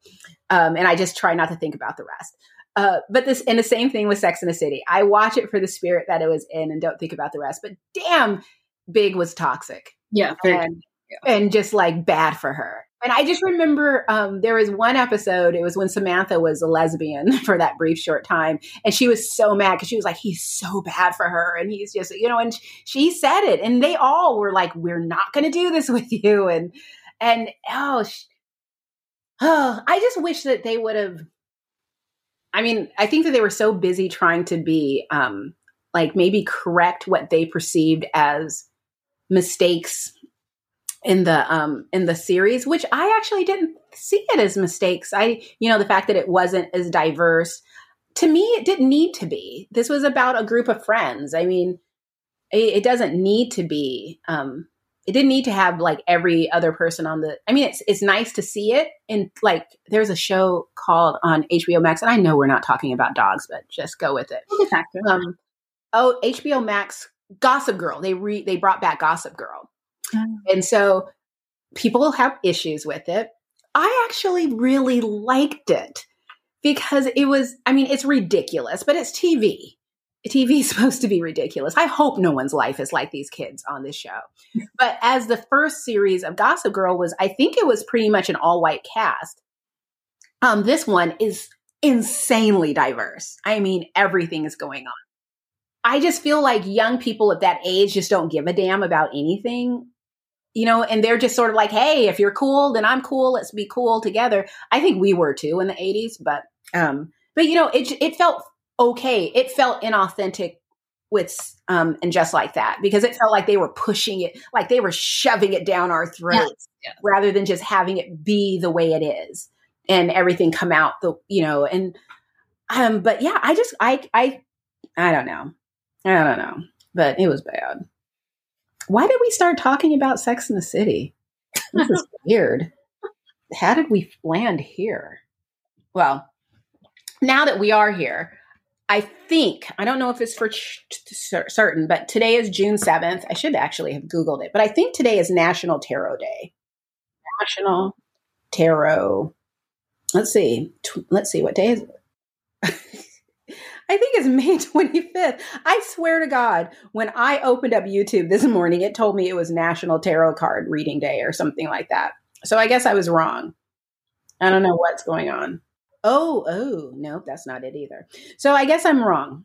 um, and I just try not to think about the rest. Uh, but this and the same thing with Sex in the City. I watch it for the spirit that it was in and don't think about the rest. But damn, Big was toxic. Yeah, and, yeah. and just like bad for her. And I just remember um, there was one episode. It was when Samantha was a lesbian for that brief short time, and she was so mad because she was like, "He's so bad for her," and he's just, you know. And she said it, and they all were like, "We're not going to do this with you." And and oh, she, oh, I just wish that they would have I mean, I think that they were so busy trying to be um, like maybe correct what they perceived as mistakes in the um in the series which i actually didn't see it as mistakes. I you know the fact that it wasn't as diverse to me it didn't need to be. This was about a group of friends. I mean it, it doesn't need to be um it didn't need to have like every other person on the i mean it's it's nice to see it and like there's a show called on hbo max and i know we're not talking about dogs but just go with it. Um, oh hbo max gossip girl. They re they brought back gossip girl. And so people have issues with it i actually really liked it because it was i mean it's ridiculous but it's tv TV is supposed to be ridiculous. I hope no one's life is like these kids on this show. But as the first series of Gossip Girl was, I think it was pretty much an all white cast. Um, this one is insanely diverse. I mean, everything is going on. I just feel like young people at that age just don't give a damn about anything, you know, and they're just sort of like, hey, if you're cool, then I'm cool. Let's be cool together. I think we were too in the 80s, but, um, but you know, it, it felt okay. It felt inauthentic with um and just like that because it felt like they were pushing it like they were shoving it down our throats rather than just having it be the way it is and everything come out the you know and um but yeah i just i i i don't know i don't know but it was bad why did we start talking about sex in the city this is weird how did we land here well now that we are here I think, I don't know if it's for ch- certain, but today is June 7th. I should actually have Googled it, but I think today is National Tarot Day. National Tarot. Let's see. T- let's see. What day is it? I think it's May 25th. I swear to God, when I opened up YouTube this morning, it told me it was National Tarot Card Reading Day or something like that. So I guess I was wrong. I don't know what's going on. oh, oh, nope, that's not it either. So I guess I'm wrong.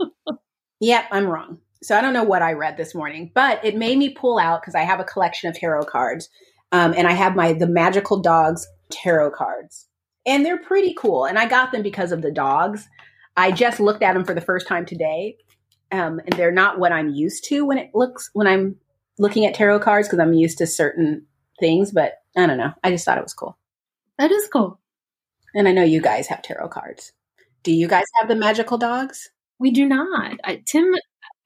yep, I'm wrong. So I don't know what I read this morning, but it made me pull out because I have a collection of tarot cards, um, and I have my the Magical Dogs tarot cards, and they're pretty cool. And I got them because of the dogs. I just looked at them for the first time today, um, and they're not what I'm used to when it looks when I'm looking at tarot cards because I'm used to certain things. But I don't know. I just thought it was cool. That is cool. And I know you guys have tarot cards. Do you guys have the magical dogs? We do not. I, Tim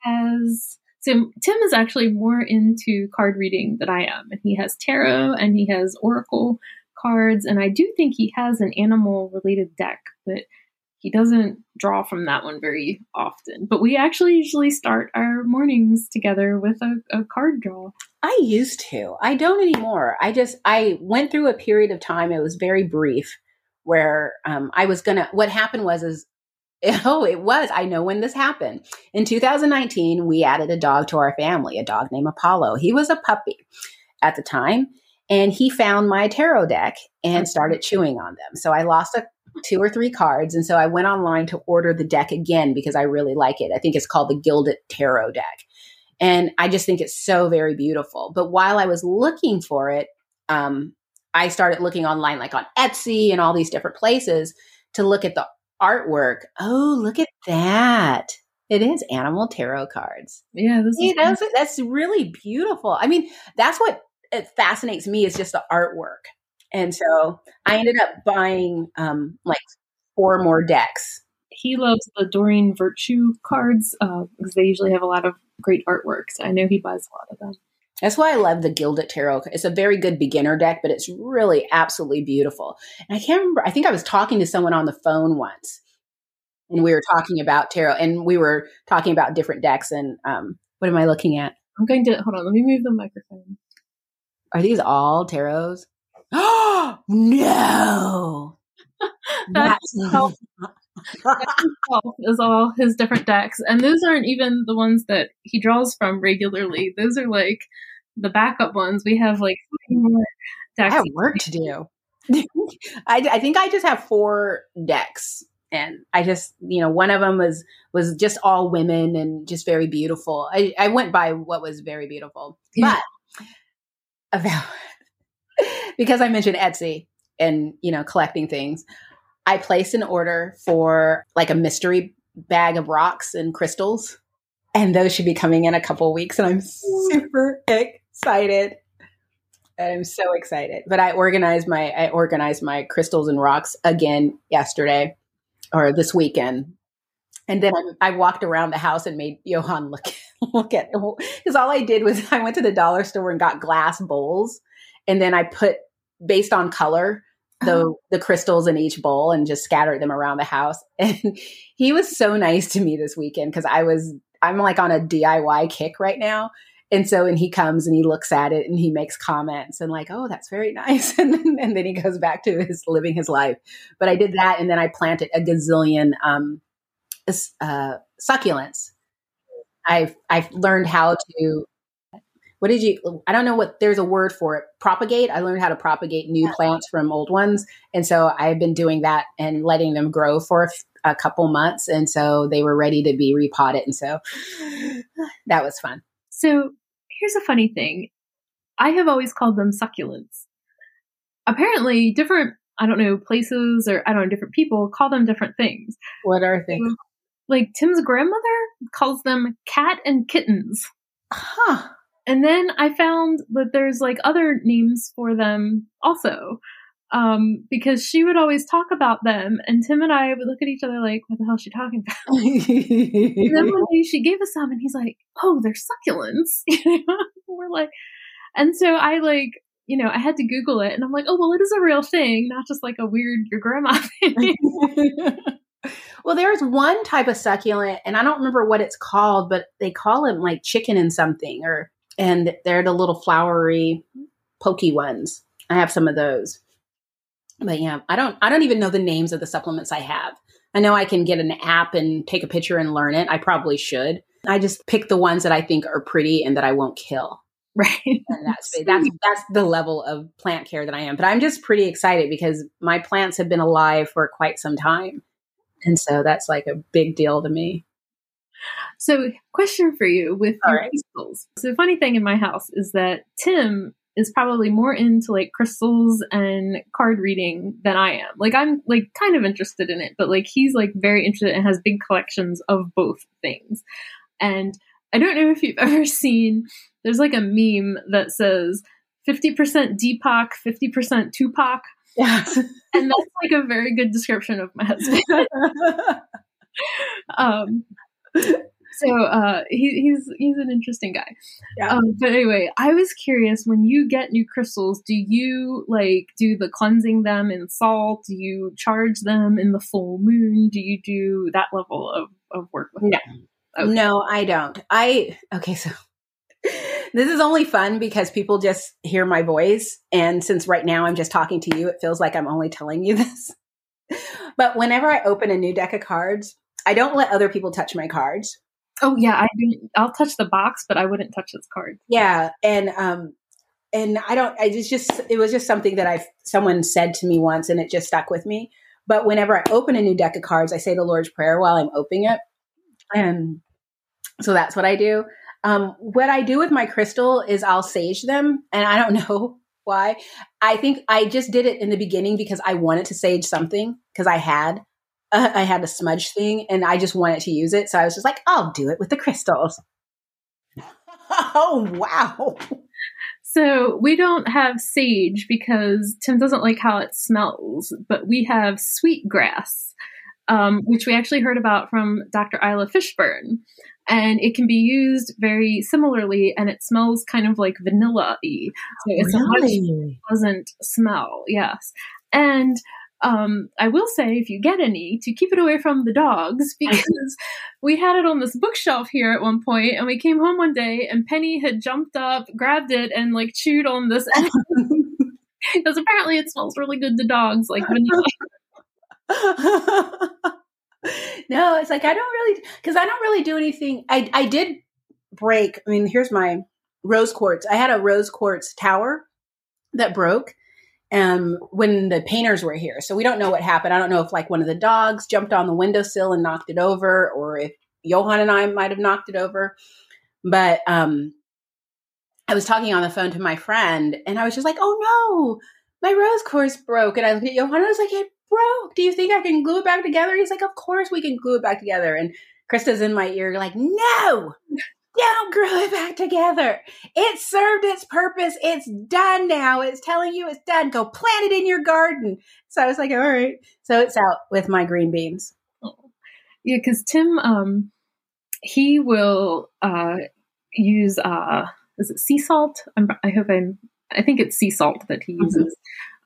has. So Tim is actually more into card reading than I am, and he has tarot and he has oracle cards, and I do think he has an animal related deck, but he doesn't draw from that one very often. But we actually usually start our mornings together with a, a card draw. I used to. I don't anymore. I just I went through a period of time. It was very brief where um, I was gonna. What happened was is oh it was. I know when this happened in 2019. We added a dog to our family, a dog named Apollo. He was a puppy at the time, and he found my tarot deck and started chewing on them. So I lost a two or three cards. And so I went online to order the deck again because I really like it. I think it's called the Gilded Tarot deck. And I just think it's so very beautiful. But while I was looking for it, um, I started looking online, like on Etsy and all these different places to look at the artwork. Oh, look at that. It is animal tarot cards. Yeah, this See, that's, that's really beautiful. I mean, that's what it fascinates me is just the artwork. And so I ended up buying um, like four more decks. He loves the Doreen Virtue cards uh, because they usually have a lot of great artwork. So I know he buys a lot of them. That's why I love the Gilded Tarot. It's a very good beginner deck, but it's really absolutely beautiful. And I can't remember, I think I was talking to someone on the phone once and we were talking about tarot and we were talking about different decks. And um, what am I looking at? I'm going to hold on, let me move the microphone. Are these all tarots? Oh no! That's help. is all his different decks, and those aren't even the ones that he draws from regularly. Those are like the backup ones. We have like more decks. I have work to do. I, I think I just have four decks and I just, you know, one of them was was just all women and just very beautiful. I, I went by what was very beautiful, yeah. but about because I mentioned Etsy and, you know, collecting things, I placed an order for like a mystery bag of rocks and crystals. And those should be coming in a couple weeks. And I'm super excited. I'm so excited. But I organized my I organized my crystals and rocks again yesterday or this weekend. And then I, I walked around the house and made Johan look look at because all I did was I went to the dollar store and got glass bowls, and then I put based on color the oh. the crystals in each bowl and just scattered them around the house. And he was so nice to me this weekend because I was I'm like on a DIY kick right now. And so, and he comes and he looks at it and he makes comments and like, oh, that's very nice. And then, and then he goes back to his living his life. But I did that, and then I planted a gazillion um, uh, succulents. I've I've learned how to what did you i don't know what there's a word for it propagate. I learned how to propagate new plants from old ones. And so i've been doing that and letting them grow for a, couple months. And so they were ready to be repotted. And so that was fun. So here's a funny thing. I have always called them succulents. Apparently different i don't know places or i don't know different people call them different things. What are things um, like tim's grandmother calls them cat and kittens. Huh and then I found that there's like other names for them also. Um, because she would always talk about them, and Tim and I would look at each other like, "What the hell is she talking about?" and then one day she gave us some, and he's like, "Oh, they're succulents." We're like, and so I like, you know, I had to Google it, and I'm like, "Oh, well, it is a real thing, not just like a weird your grandma thing." well, there's one type of succulent, and I don't remember what it's called, but they call it like chicken and something, or and they're the little flowery, pokey ones. I have some of those. But yeah, I don't I don't even know the names of the supplements I have. I know I can get an app and take a picture and learn it. I probably should. I just pick the ones that I think are pretty and that I won't kill. Right. And that's that's that's the level of plant care that I am. But I'm just pretty excited because my plants have been alive for quite some time. And so that's like a big deal to me. So, question for you with All your right. crystals. So, the funny thing in my house is that Tim is probably more into like crystals and card reading than I am. Like, I'm like kind of interested in it, but like he's like very interested and has big collections of both things. And I don't know if you've ever seen, there's like a meme that says 50% Deepak, 50% Tupac. Yeah. And that's like a very good description of my husband. um, so uh, he, he's he's an interesting guy. Yeah. Um, but anyway, I was curious when you get new crystals, do you like do the cleansing them in salt? Do you charge them in the full moon? Do you do that level of, of work with No. them? Okay. No, I don't. I okay, so this is only fun because people just hear my voice and since right now I'm just talking to you, it feels like I'm only telling you this. But whenever I open a new deck of cards, I don't let other people touch my cards. Oh yeah, I do. I'll touch the box, but I wouldn't touch this card. Yeah, and um and I don't I it's just it was just something that I someone said to me once and it just stuck with me. But whenever I open a new deck of cards, I say the Lord's Prayer while I'm opening it. And so that's what I do. Um, what I do with my crystal is I'll sage them, and I don't know why. I think I just did it in the beginning because I wanted to sage something because I had uh, I had a smudge thing, and I just wanted to use it. So I was just like, I'll do it with the crystals. oh wow! So we don't have sage because Tim doesn't like how it smells, but we have sweetgrass, um, which we actually heard about from Dr. Isla Fishburn. And it can be used very similarly, and it smells kind of like vanilla y. So it's a much pleasant smell, yes. And um, I will say, if you get any, to keep it away from the dogs because we had it on this bookshelf here at one point, and we came home one day and Penny had jumped up, grabbed it, and like chewed on this because apparently it smells really good to dogs, like vanilla. no, it's like I don't really because I don't really do anything. I I did break. I mean, here's my rose quartz. I had a rose quartz tower that broke um when the painters were here. So we don't know what happened. I don't know if like one of the dogs jumped on the windowsill and knocked it over or if Johan and I might have knocked it over. But um I was talking on the phone to my friend and I was just like, "Oh no, my rose quartz broke." And I looked at Johan and I was like, "It broke. Do you think I can glue it back together?" He's like, "Of course we can glue it back together." And Krista's in my ear like, "No, don't glue it back together. It served its purpose. It's done now. It's telling you it's done. Go plant it in your garden." So I was like, "All right." So it's out with my green beans. Yeah, because Tim, um, he will uh, use uh, is it sea salt? I'm, I hope I'm. I think it's sea salt that he uses,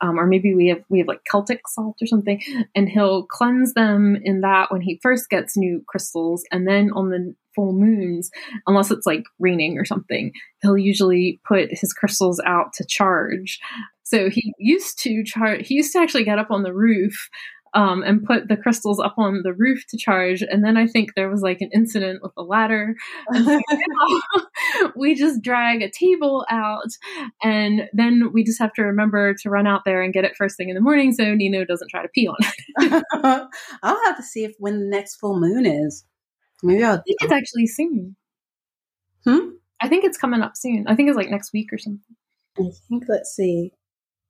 um, or maybe we have we have like Celtic salt or something, and he'll cleanse them in that when he first gets new crystals, and then on the full moons, unless it's like raining or something, he'll usually put his crystals out to charge. So he used to charge. He used to actually get up on the roof um, and put the crystals up on the roof to charge. And then I think there was like an incident with the ladder. And so now we just drag a table out, and then we just have to remember to run out there and get it first thing in the morning so Nino doesn't try to pee on it. I'll have to see if when the next full moon is. Maybe I'll. I think it's actually soon. Hmm? I think it's coming up soon. I think it's like next week or something. I think let's see,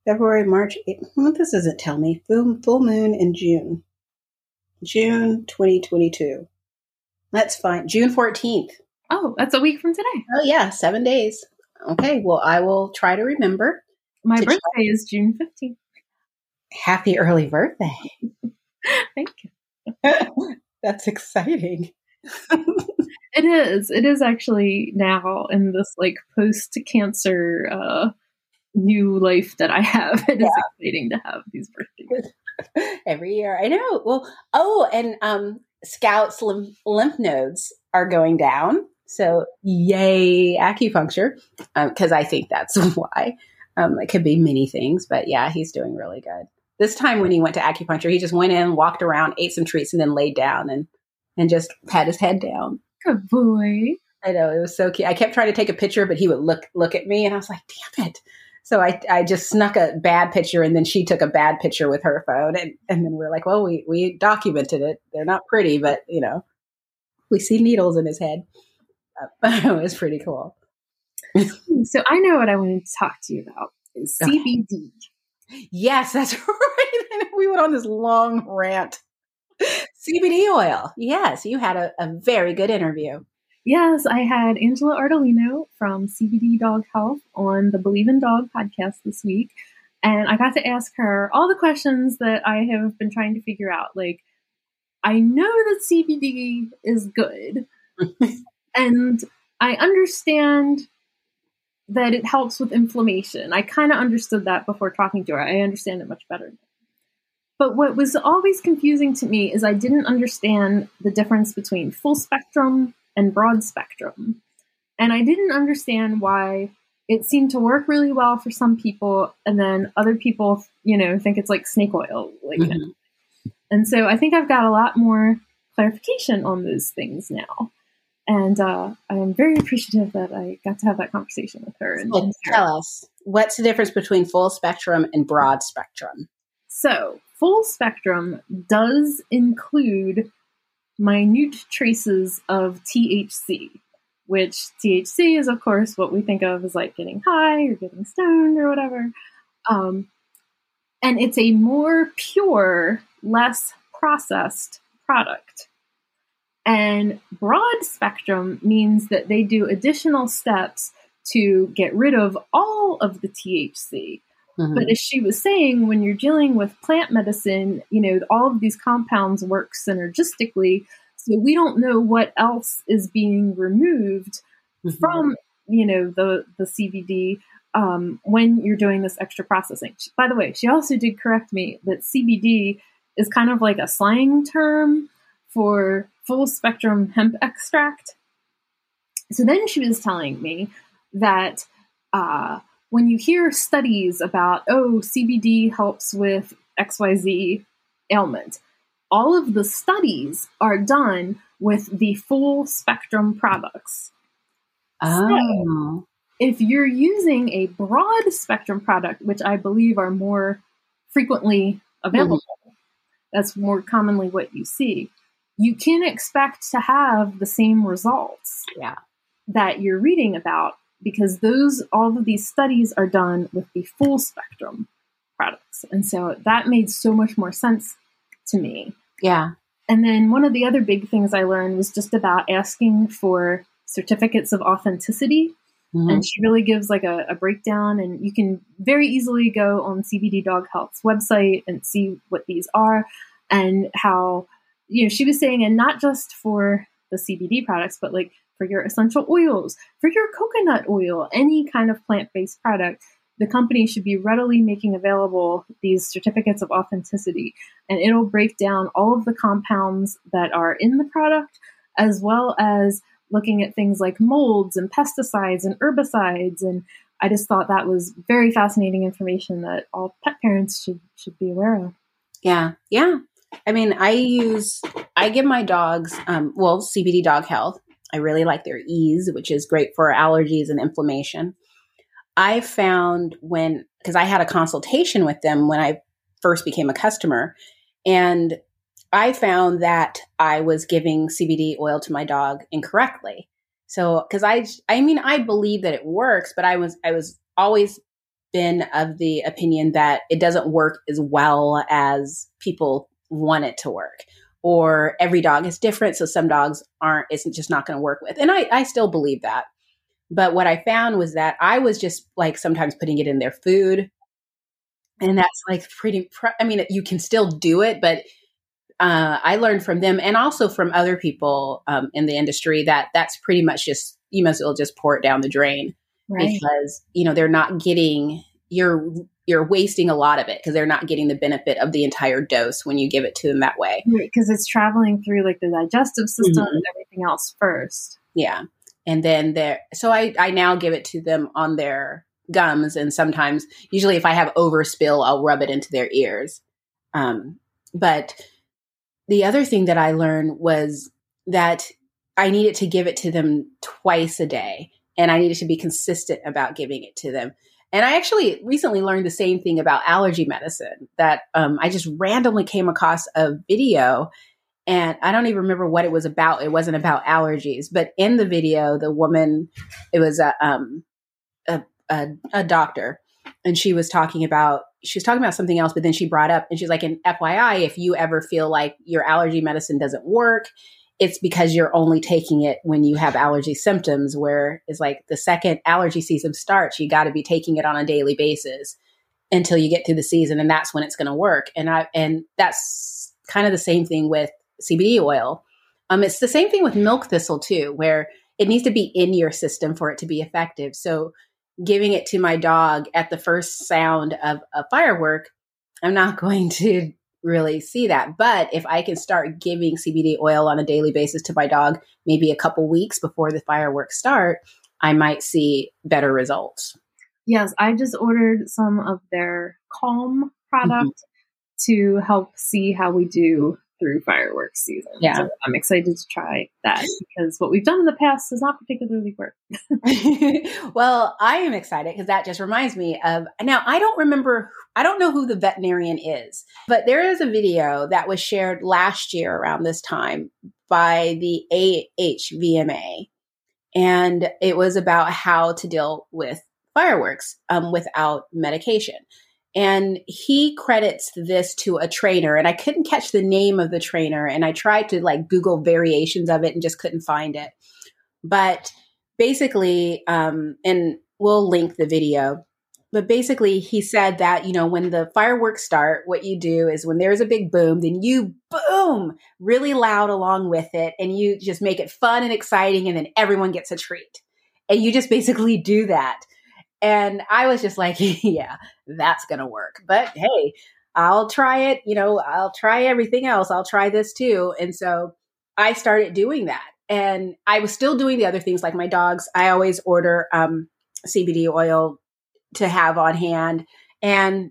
February, March. Well, this doesn't tell me. Full full moon in June, June twenty twenty two. Let's find June fourteenth. Oh, that's a week from today. Oh yeah, seven days. Okay, well I will try to remember. My To birthday is June 15th. Happy early birthday. Thank you. That's exciting. It is. It is actually now in this like post cancer uh, new life that I have. It is exciting to have these birthdays. Every year, I know. Well, oh, and um, Scouts lymph, lymph nodes are going down. So, yay, acupuncture, because I think that's why. Um, it could be many things, but yeah, he's doing really good. This time when he went to acupuncture, he just went in, walked around, ate some treats, and then laid down and and just had his head down. Good boy. I know it was so cute. I kept trying to take a picture, but he would look look at me, and I was like, "Damn it!" So I I just snuck a bad picture, and then she took a bad picture with her phone, and and then we are like, "Well, we we documented it. They're not pretty, but you know, we see needles in his head." it was pretty cool. so I know what I wanted to talk to you about is CBD. Yes, that's right. we went on this long rant. CBD oil. Yes, you had a, a very good interview. Yes, I had Angela Ardolino from CBD Dog Health on the Believe in Dog podcast this week. And I got to ask her all the questions that I have been trying to figure out. Like, I know that CBD is good, and I understand that it helps with inflammation. I kind of understood that before talking to her. I understand it much better. But what was always confusing to me is I didn't understand the difference between full spectrum and broad spectrum. And I didn't understand why it seemed to work really well for some people and then other people, you know, think it's like snake oil. Like mm-hmm. And so I think I've got a lot more clarification on those things now. And uh, I am very appreciative that I got to have that conversation with her. And, and tell us what's the difference between full spectrum and broad spectrum? So, full spectrum does include minute traces of THC, which THC is, of course, what we think of as like getting high or getting stoned or whatever. Um, and it's a more pure, less processed product. And broad spectrum means that they do additional steps to get rid of all of the THC. Mm-hmm. But as she was saying, when you're dealing with plant medicine, you know, all of these compounds work synergistically. So we don't know what else is being removed mm-hmm. from, you know, the, the CBD um, when you're doing this extra processing. By the way, she also did correct me that CBD is kind of like a slang term for full spectrum hemp extract. So then she was telling me that uh, when you hear studies about, oh, CBD helps with XYZ ailment, all of the studies are done with the full spectrum products. Oh. So if you're using a broad spectrum product, which I believe are more frequently available, mm-hmm. that's more commonly what you see, you can expect to have the same results yeah. that you're reading about because those all of these studies are done with the full spectrum products. And so that made so much more sense to me. Yeah. And then one of the other big things I learned was just about asking for certificates of authenticity. Mm-hmm. And she really gives like a, a, breakdown, and you can very easily go on CBD Dog Health's website and see what these are and how, you know, she was saying, and not just for the CBD products, but like for your essential oils, for your coconut oil, any kind of plant based product, the company should be readily making available these certificates of authenticity. And it'll break down all of the compounds that are in the product, as well as looking at things like molds and pesticides and herbicides. And I just thought that was very fascinating information that all pet parents should should be aware of. Yeah, yeah. I mean, I use I give my dogs um, well CBD Dog Health I really like their ease, which is great for allergies and inflammation. I found when, because I had a consultation with them when I first became a customer, and I found that I was giving CBD oil to my dog incorrectly. So, because I, I mean, I believe that it works, but I was, I was always been of the opinion that it doesn't work as well as people want it to work or every dog is different. So some dogs aren't, it's just not going to work with. And I, I still believe that. But what I found was that I was just like sometimes putting it in their food. And that's like pretty, I mean, you can still do it, but uh, I learned from them and also from other people um, in the industry that that's pretty much just, you must as well just pour it down the drain right. because, you know, they're not getting, you're you're wasting a lot of it because they're not getting the benefit of the entire dose when you give it to them that way. Because right, it's traveling through like the digestive system mm-hmm. and everything else first. Yeah. And then there, so I, I now give it to them on their gums. And sometimes, usually if I have overspill, I'll rub it into their ears. Um, but the other thing that I learned was that I needed to give it to them twice a day and I needed to be consistent about giving it to them. And I actually recently learned the same thing about allergy medicine that um, I just randomly came across a video and I don't even remember what it was about. It wasn't about allergies, but in the video, the woman, it was a, um, a, a, a doctor and she was talking about she was talking about something else, but then she brought up and she's like, "An FYI, if you ever feel like your allergy medicine doesn't work, it's because you're only taking it when you have allergy symptoms. Where it's like the second allergy season starts, you got to be taking it on a daily basis until you get through the season, and that's when it's going to work. And I and that's kind of the same thing with CBD oil. Um, it's the same thing with milk thistle too, where it needs to be in your system for it to be effective. So giving it to my dog at the first sound of a firework, I'm not going to really see that. But if I can start giving CBD oil on a daily basis to my dog, maybe a couple weeks before the fireworks start, I might see better results. Yes, I just ordered some of their Calm product mm-hmm. to help see how we do through fireworks season. Yeah. So I'm excited to try that because what we've done in the past does not particularly work. well, I am excited because that just reminds me of now I don't remember I don't know who the veterinarian is, but there is a video that was shared last year around this time by the AHVMA and it was about how to deal with fireworks um, without medication. And he credits this to a trainer, and I couldn't catch the name of the trainer. And I tried to like Google variations of it and just couldn't find it. But basically, um, and we'll link the video. But basically, he said that, you know, when the fireworks start, what you do is when there's a big boom, then you boom really loud along with it, and you just make it fun and exciting, and then everyone gets a treat. And you just basically do that. And I was just like, yeah, that's going to work. But hey, I'll try it. You know, I'll try everything else. I'll try this too. And so I started doing that. And I was still doing the other things like my dogs. I always order um, CBD oil to have on hand. And,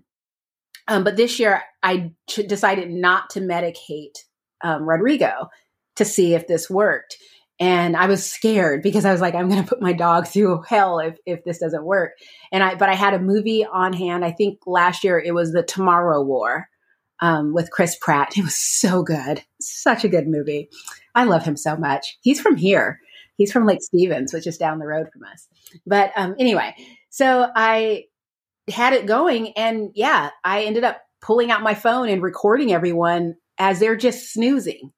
um, but this year I ch- decided not to medicate um, Rodrigo to see if this worked and I was scared because I was like, I'm going to put my dog through hell if if this doesn't work. And I, but I had a movie on hand. I think last year it was the Tomorrow War um, with Chris Pratt. It was so good, such a good movie. I love him so much. He's from here. He's from Lake Stevens, which is down the road from us. But um, anyway, so I had it going, and yeah, I ended up pulling out my phone and recording everyone as they're just snoozing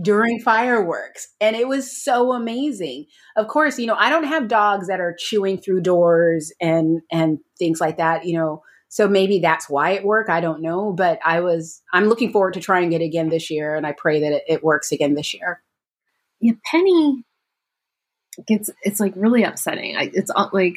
during fireworks and it was so amazing. Of course you know i don't have dogs that are chewing through doors and and things like that you know so maybe that's why it worked i don't know but i was i'm looking forward to trying it again this year and i pray that it, it works again this year. Yeah penny gets it's like really upsetting. I, it's like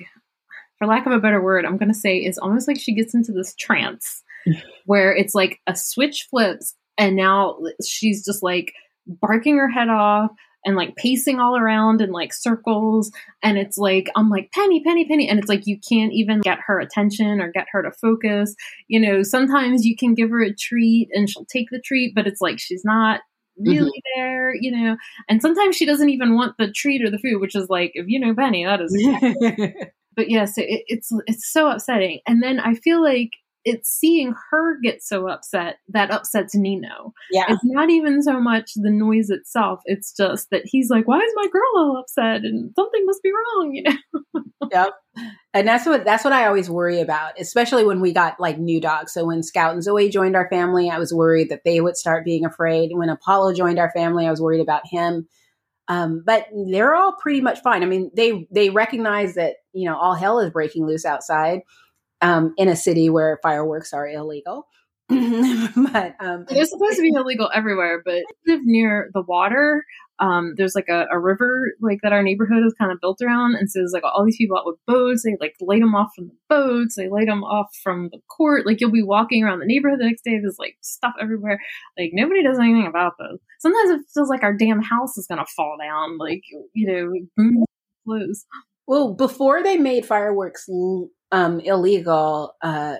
for lack of a better word i'm gonna say it's almost like she gets into this trance where it's like a switch flips and now she's just like barking her head off and like pacing all around in like circles. And it's like, I'm like, Penny, Penny, Penny. And it's like, you can't even get her attention or get her to focus. You know, sometimes you can give her a treat and she'll take the treat, but it's like she's not really mm-hmm. there, you know. And sometimes she doesn't even want the treat or the food, which is like, if you know Penny, that is. but yes, it, it's it's so upsetting. And then I feel like it's seeing her get so upset that upsets Nino. Yeah. It's not even so much the noise itself. It's just that he's like, why is my girl all upset? And something must be wrong, you know? yep. And that's what, that's what I always worry about, especially when we got like new dogs. So when Scout and Zoe joined our family, I was worried that they would start being afraid. When Apollo joined our family, I was worried about him. Um, but they're all pretty much fine. I mean, they, they recognize that, you know, all hell is breaking loose outside um, in a city where fireworks are illegal. but um, they're supposed to be illegal everywhere. But I live near the water. Um, there's like a, a, river like that our neighborhood is kind of built around, and so there's like all these people out with boats. They like light them off from the boats. They light them off from the court. Like you'll be walking around the neighborhood the next day. There's like stuff everywhere. Like nobody does anything about those. Sometimes it feels like our damn house is gonna fall down. Like you know, boom, close. Well, before they made fireworks um, illegal, uh,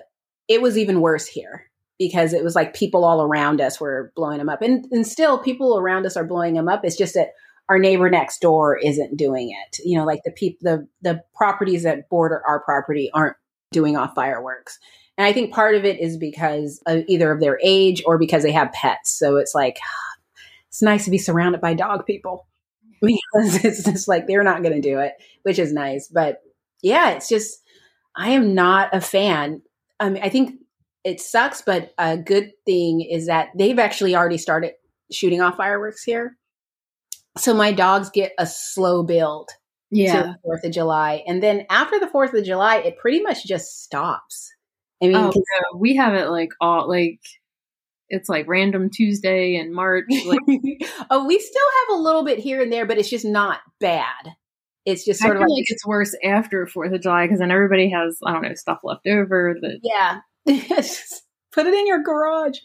it was even worse here because it was like people all around us were blowing them up. And, and still, people around us are blowing them up. It's just that our neighbor next door isn't doing it. You know, like the people, the the properties that border our property aren't doing off fireworks. And I think part of it is because of either of their age or because they have pets. So it's like it's nice to be surrounded by dog people because it's just like they're not going to do it, which is nice. But yeah, it's just I am not a fan. I mean, I think it sucks, but a good thing is that they've actually already started shooting off fireworks here. So my dogs get a slow build yeah. to the Fourth of July, and then after the Fourth of July, it pretty much just stops. I mean, oh, no, we have it like all like it's like random Tuesday in March. Like, oh, we still have a little bit here and there, but it's just not bad. It's just sort I of like, like it's worse after Fourth of July because then everybody has I don't know stuff left over. That yeah, put it in your garage,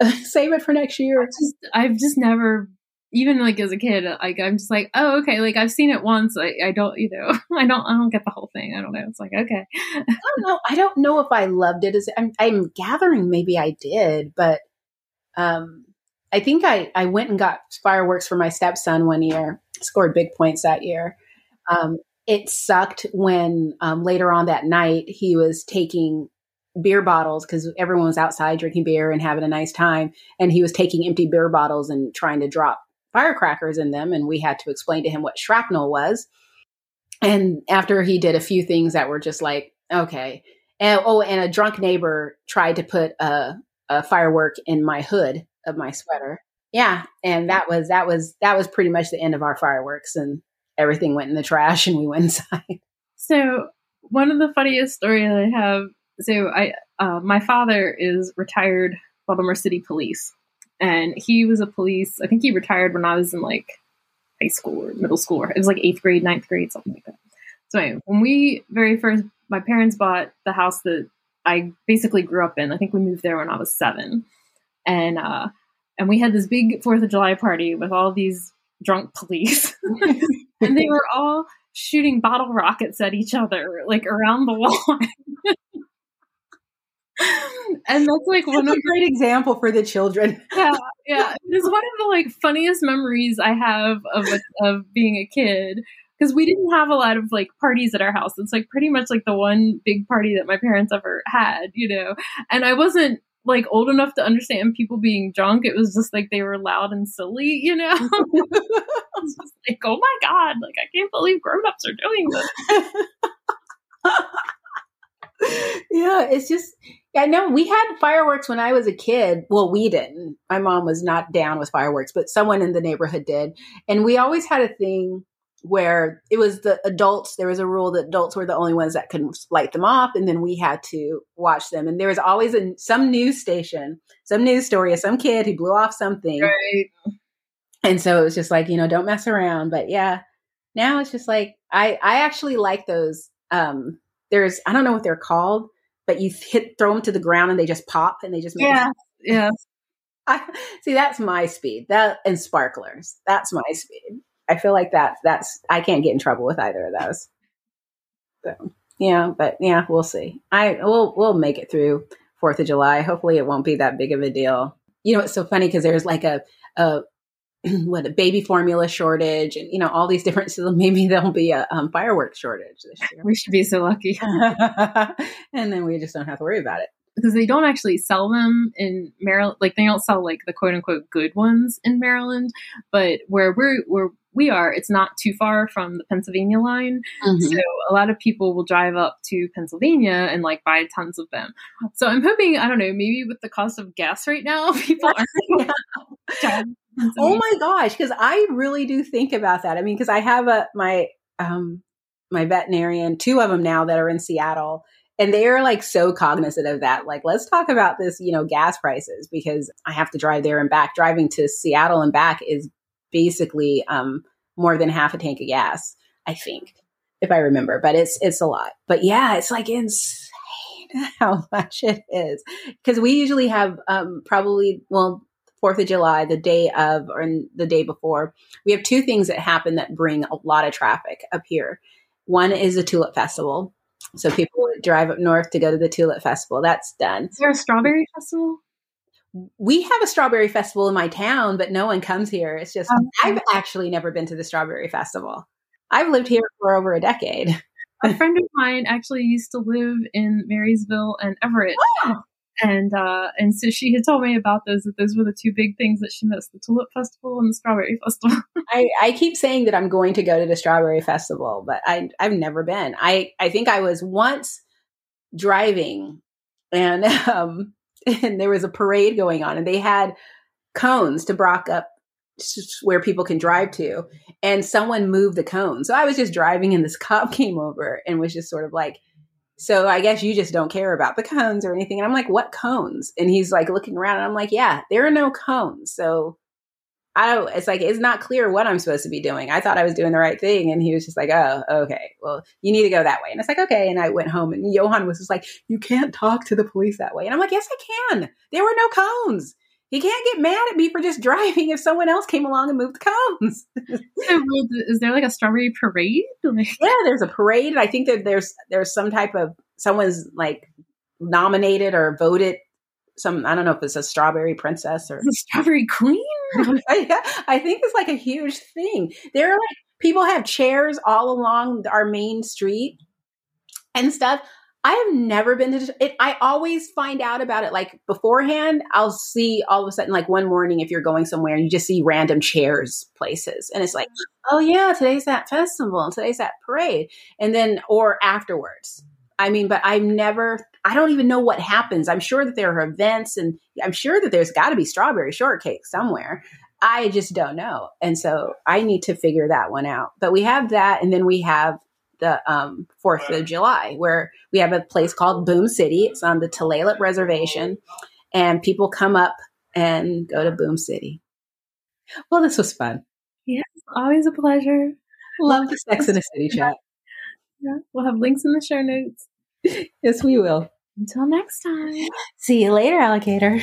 save it for next year. Just, I've just never even like as a kid, like I'm just like, oh, okay, like I've seen it once. I, I don't, you know, I don't, I don't get the whole thing. I don't know. It's like, okay. I don't know. I don't know if I loved it as I'm, I'm gathering. Maybe I did, but um, I think I, I went and got fireworks for my stepson one year, scored big points that year. Um, it sucked when um, later on that night he was taking beer bottles because everyone was outside drinking beer and having a nice time. And he was taking empty beer bottles and trying to drop firecrackers in them. And we had to explain to him what shrapnel was. And after he did a few things that were just like, okay. And, oh, and a drunk neighbor tried to put a, a firework in my hood of my sweater. Yeah, and that was that was that was pretty much the end of our fireworks, and everything went in the trash, and we went inside. So one of the funniest stories I have. So I, uh, my father is retired Baltimore City Police, and he was a police. I think he retired when I was in like high school or middle school. Or it was like eighth grade, ninth grade, something like that. So anyway, when we very first, my parents bought the house that I basically grew up in. I think we moved there when I was seven, and uh, and we had this big Fourth of July party with all these drunk police, and they were all shooting bottle rockets at each other like around the lawn. and that's like one that's of a great example for the children. yeah, yeah, it's one of the like funniest memories I have of a, of being a kid because we didn't have a lot of like parties at our house. It's like pretty much like the one big party that my parents ever had, you know. And I wasn't like old enough to understand people being drunk. It was just like they were loud and silly, you know. Was just like, oh my god, like I can't believe grown-ups are doing this. yeah, it's just I know we had fireworks when I was a kid. Well, we didn't. My mom was not down with fireworks, but someone in the neighborhood did. And we always had a thing where it was the adults there was a rule that adults were the only ones that could light them off and then we had to watch them and there was always a, some news station some news story of some kid who blew off something right. And so it was just like you know don't mess around but yeah now it's just like i i actually like those um there's i don't know what they're called but you hit throw them to the ground and they just pop and they just make yeah yeah I, see that's my speed that and sparklers that's my speed I feel like that that's I can't get in trouble with either of those. So yeah, but yeah, we'll see. I we'll we'll make it through Fourth of July. Hopefully, it won't be that big of a deal. You know, it's so funny because there's like a a what a baby formula shortage and you know all these different so maybe there'll be a um, fireworks shortage this year we should be so lucky and then we just don't have to worry about it because they don't actually sell them in Maryland. Like they don't sell like the quote unquote good ones in Maryland, but where we're where we are, it's not too far from the Pennsylvania line. Mm-hmm. So a lot of people will drive up to Pennsylvania and like buy tons of them. So I'm hoping, I don't know, maybe with the cost of gas right now, people are. Oh my gosh, because I really do think about that. I mean, because I have a my um my veterinarian, two of them now that are in Seattle, and they're like so cognizant of that. Like, let's talk about this, you know, gas prices because I have to drive there and back. Driving to Seattle and back is basically um, more than half a tank of gas, I think, if I remember. But it's it's a lot. But yeah, it's like insane how much it is because we usually have um, probably well Fourth of July, the day of or the day before. We have two things that happen that bring a lot of traffic up here. One is the Tulip Festival. So people drive up north to go to the Tulip Festival. That's done. Is there a strawberry festival? we have a strawberry festival in my town, but no one comes here. It's just, oh, Okay. I've actually never been to the strawberry festival. I've lived here for over a decade. a friend of mine actually used to live in Marysville and Everett. Oh. And uh, and so she had told me about those that those were the two big things that she missed: the tulip festival and the strawberry festival. I, I keep saying that I'm going to go to the strawberry festival, but I, I've never been. I, I think I was once driving and, um, and there was a parade going on and they had cones to block up where people can drive to and someone moved the cone. So I was just driving and this cop came over and was just sort of like, so I guess you just don't care about the cones or anything. And I'm like, what cones? And he's like looking around and I'm like, yeah, there are no cones. So I don't, it's like, it's not clear what I'm supposed to be doing. I thought I was doing the right thing. And he was just like, oh, okay, well, you need to go that way. And it's like, okay. And I went home and Johan was just like, you can't talk to the police that way. And I'm like, yes, I can. There were no cones. He can't get mad at me for just driving if someone else came along and moved the cones. So, is there like a strawberry parade? Like, yeah, there's a parade. And I think that there's, there's some type of, someone's like nominated or voted some, I don't know if it's a strawberry princess or the strawberry queen? I, I think it's like a huge thing. There are like people have chairs all along our main street and stuff. I have never been to it. I always find out about it like beforehand. I'll see all of a sudden, like one morning, if you're going somewhere and you just see random chairs places, and it's like, oh yeah, today's that festival, and today's that parade, and then or afterwards. I mean, but I've never. I don't even know what happens. I'm sure that there are events, and I'm sure that there's got to be strawberry shortcake somewhere. I just don't know, and so I need to figure that one out. But we have that, and then we have the um, Fourth of July, where we have a place called Boom City. It's on the Tulalip Reservation, and people come up and go to Boom City. Well, this was fun. Yes, always a pleasure. Love the Sex and the City chat. Yeah, we'll have links in the show notes. Yes, we will. Until next time. See you later, alligator.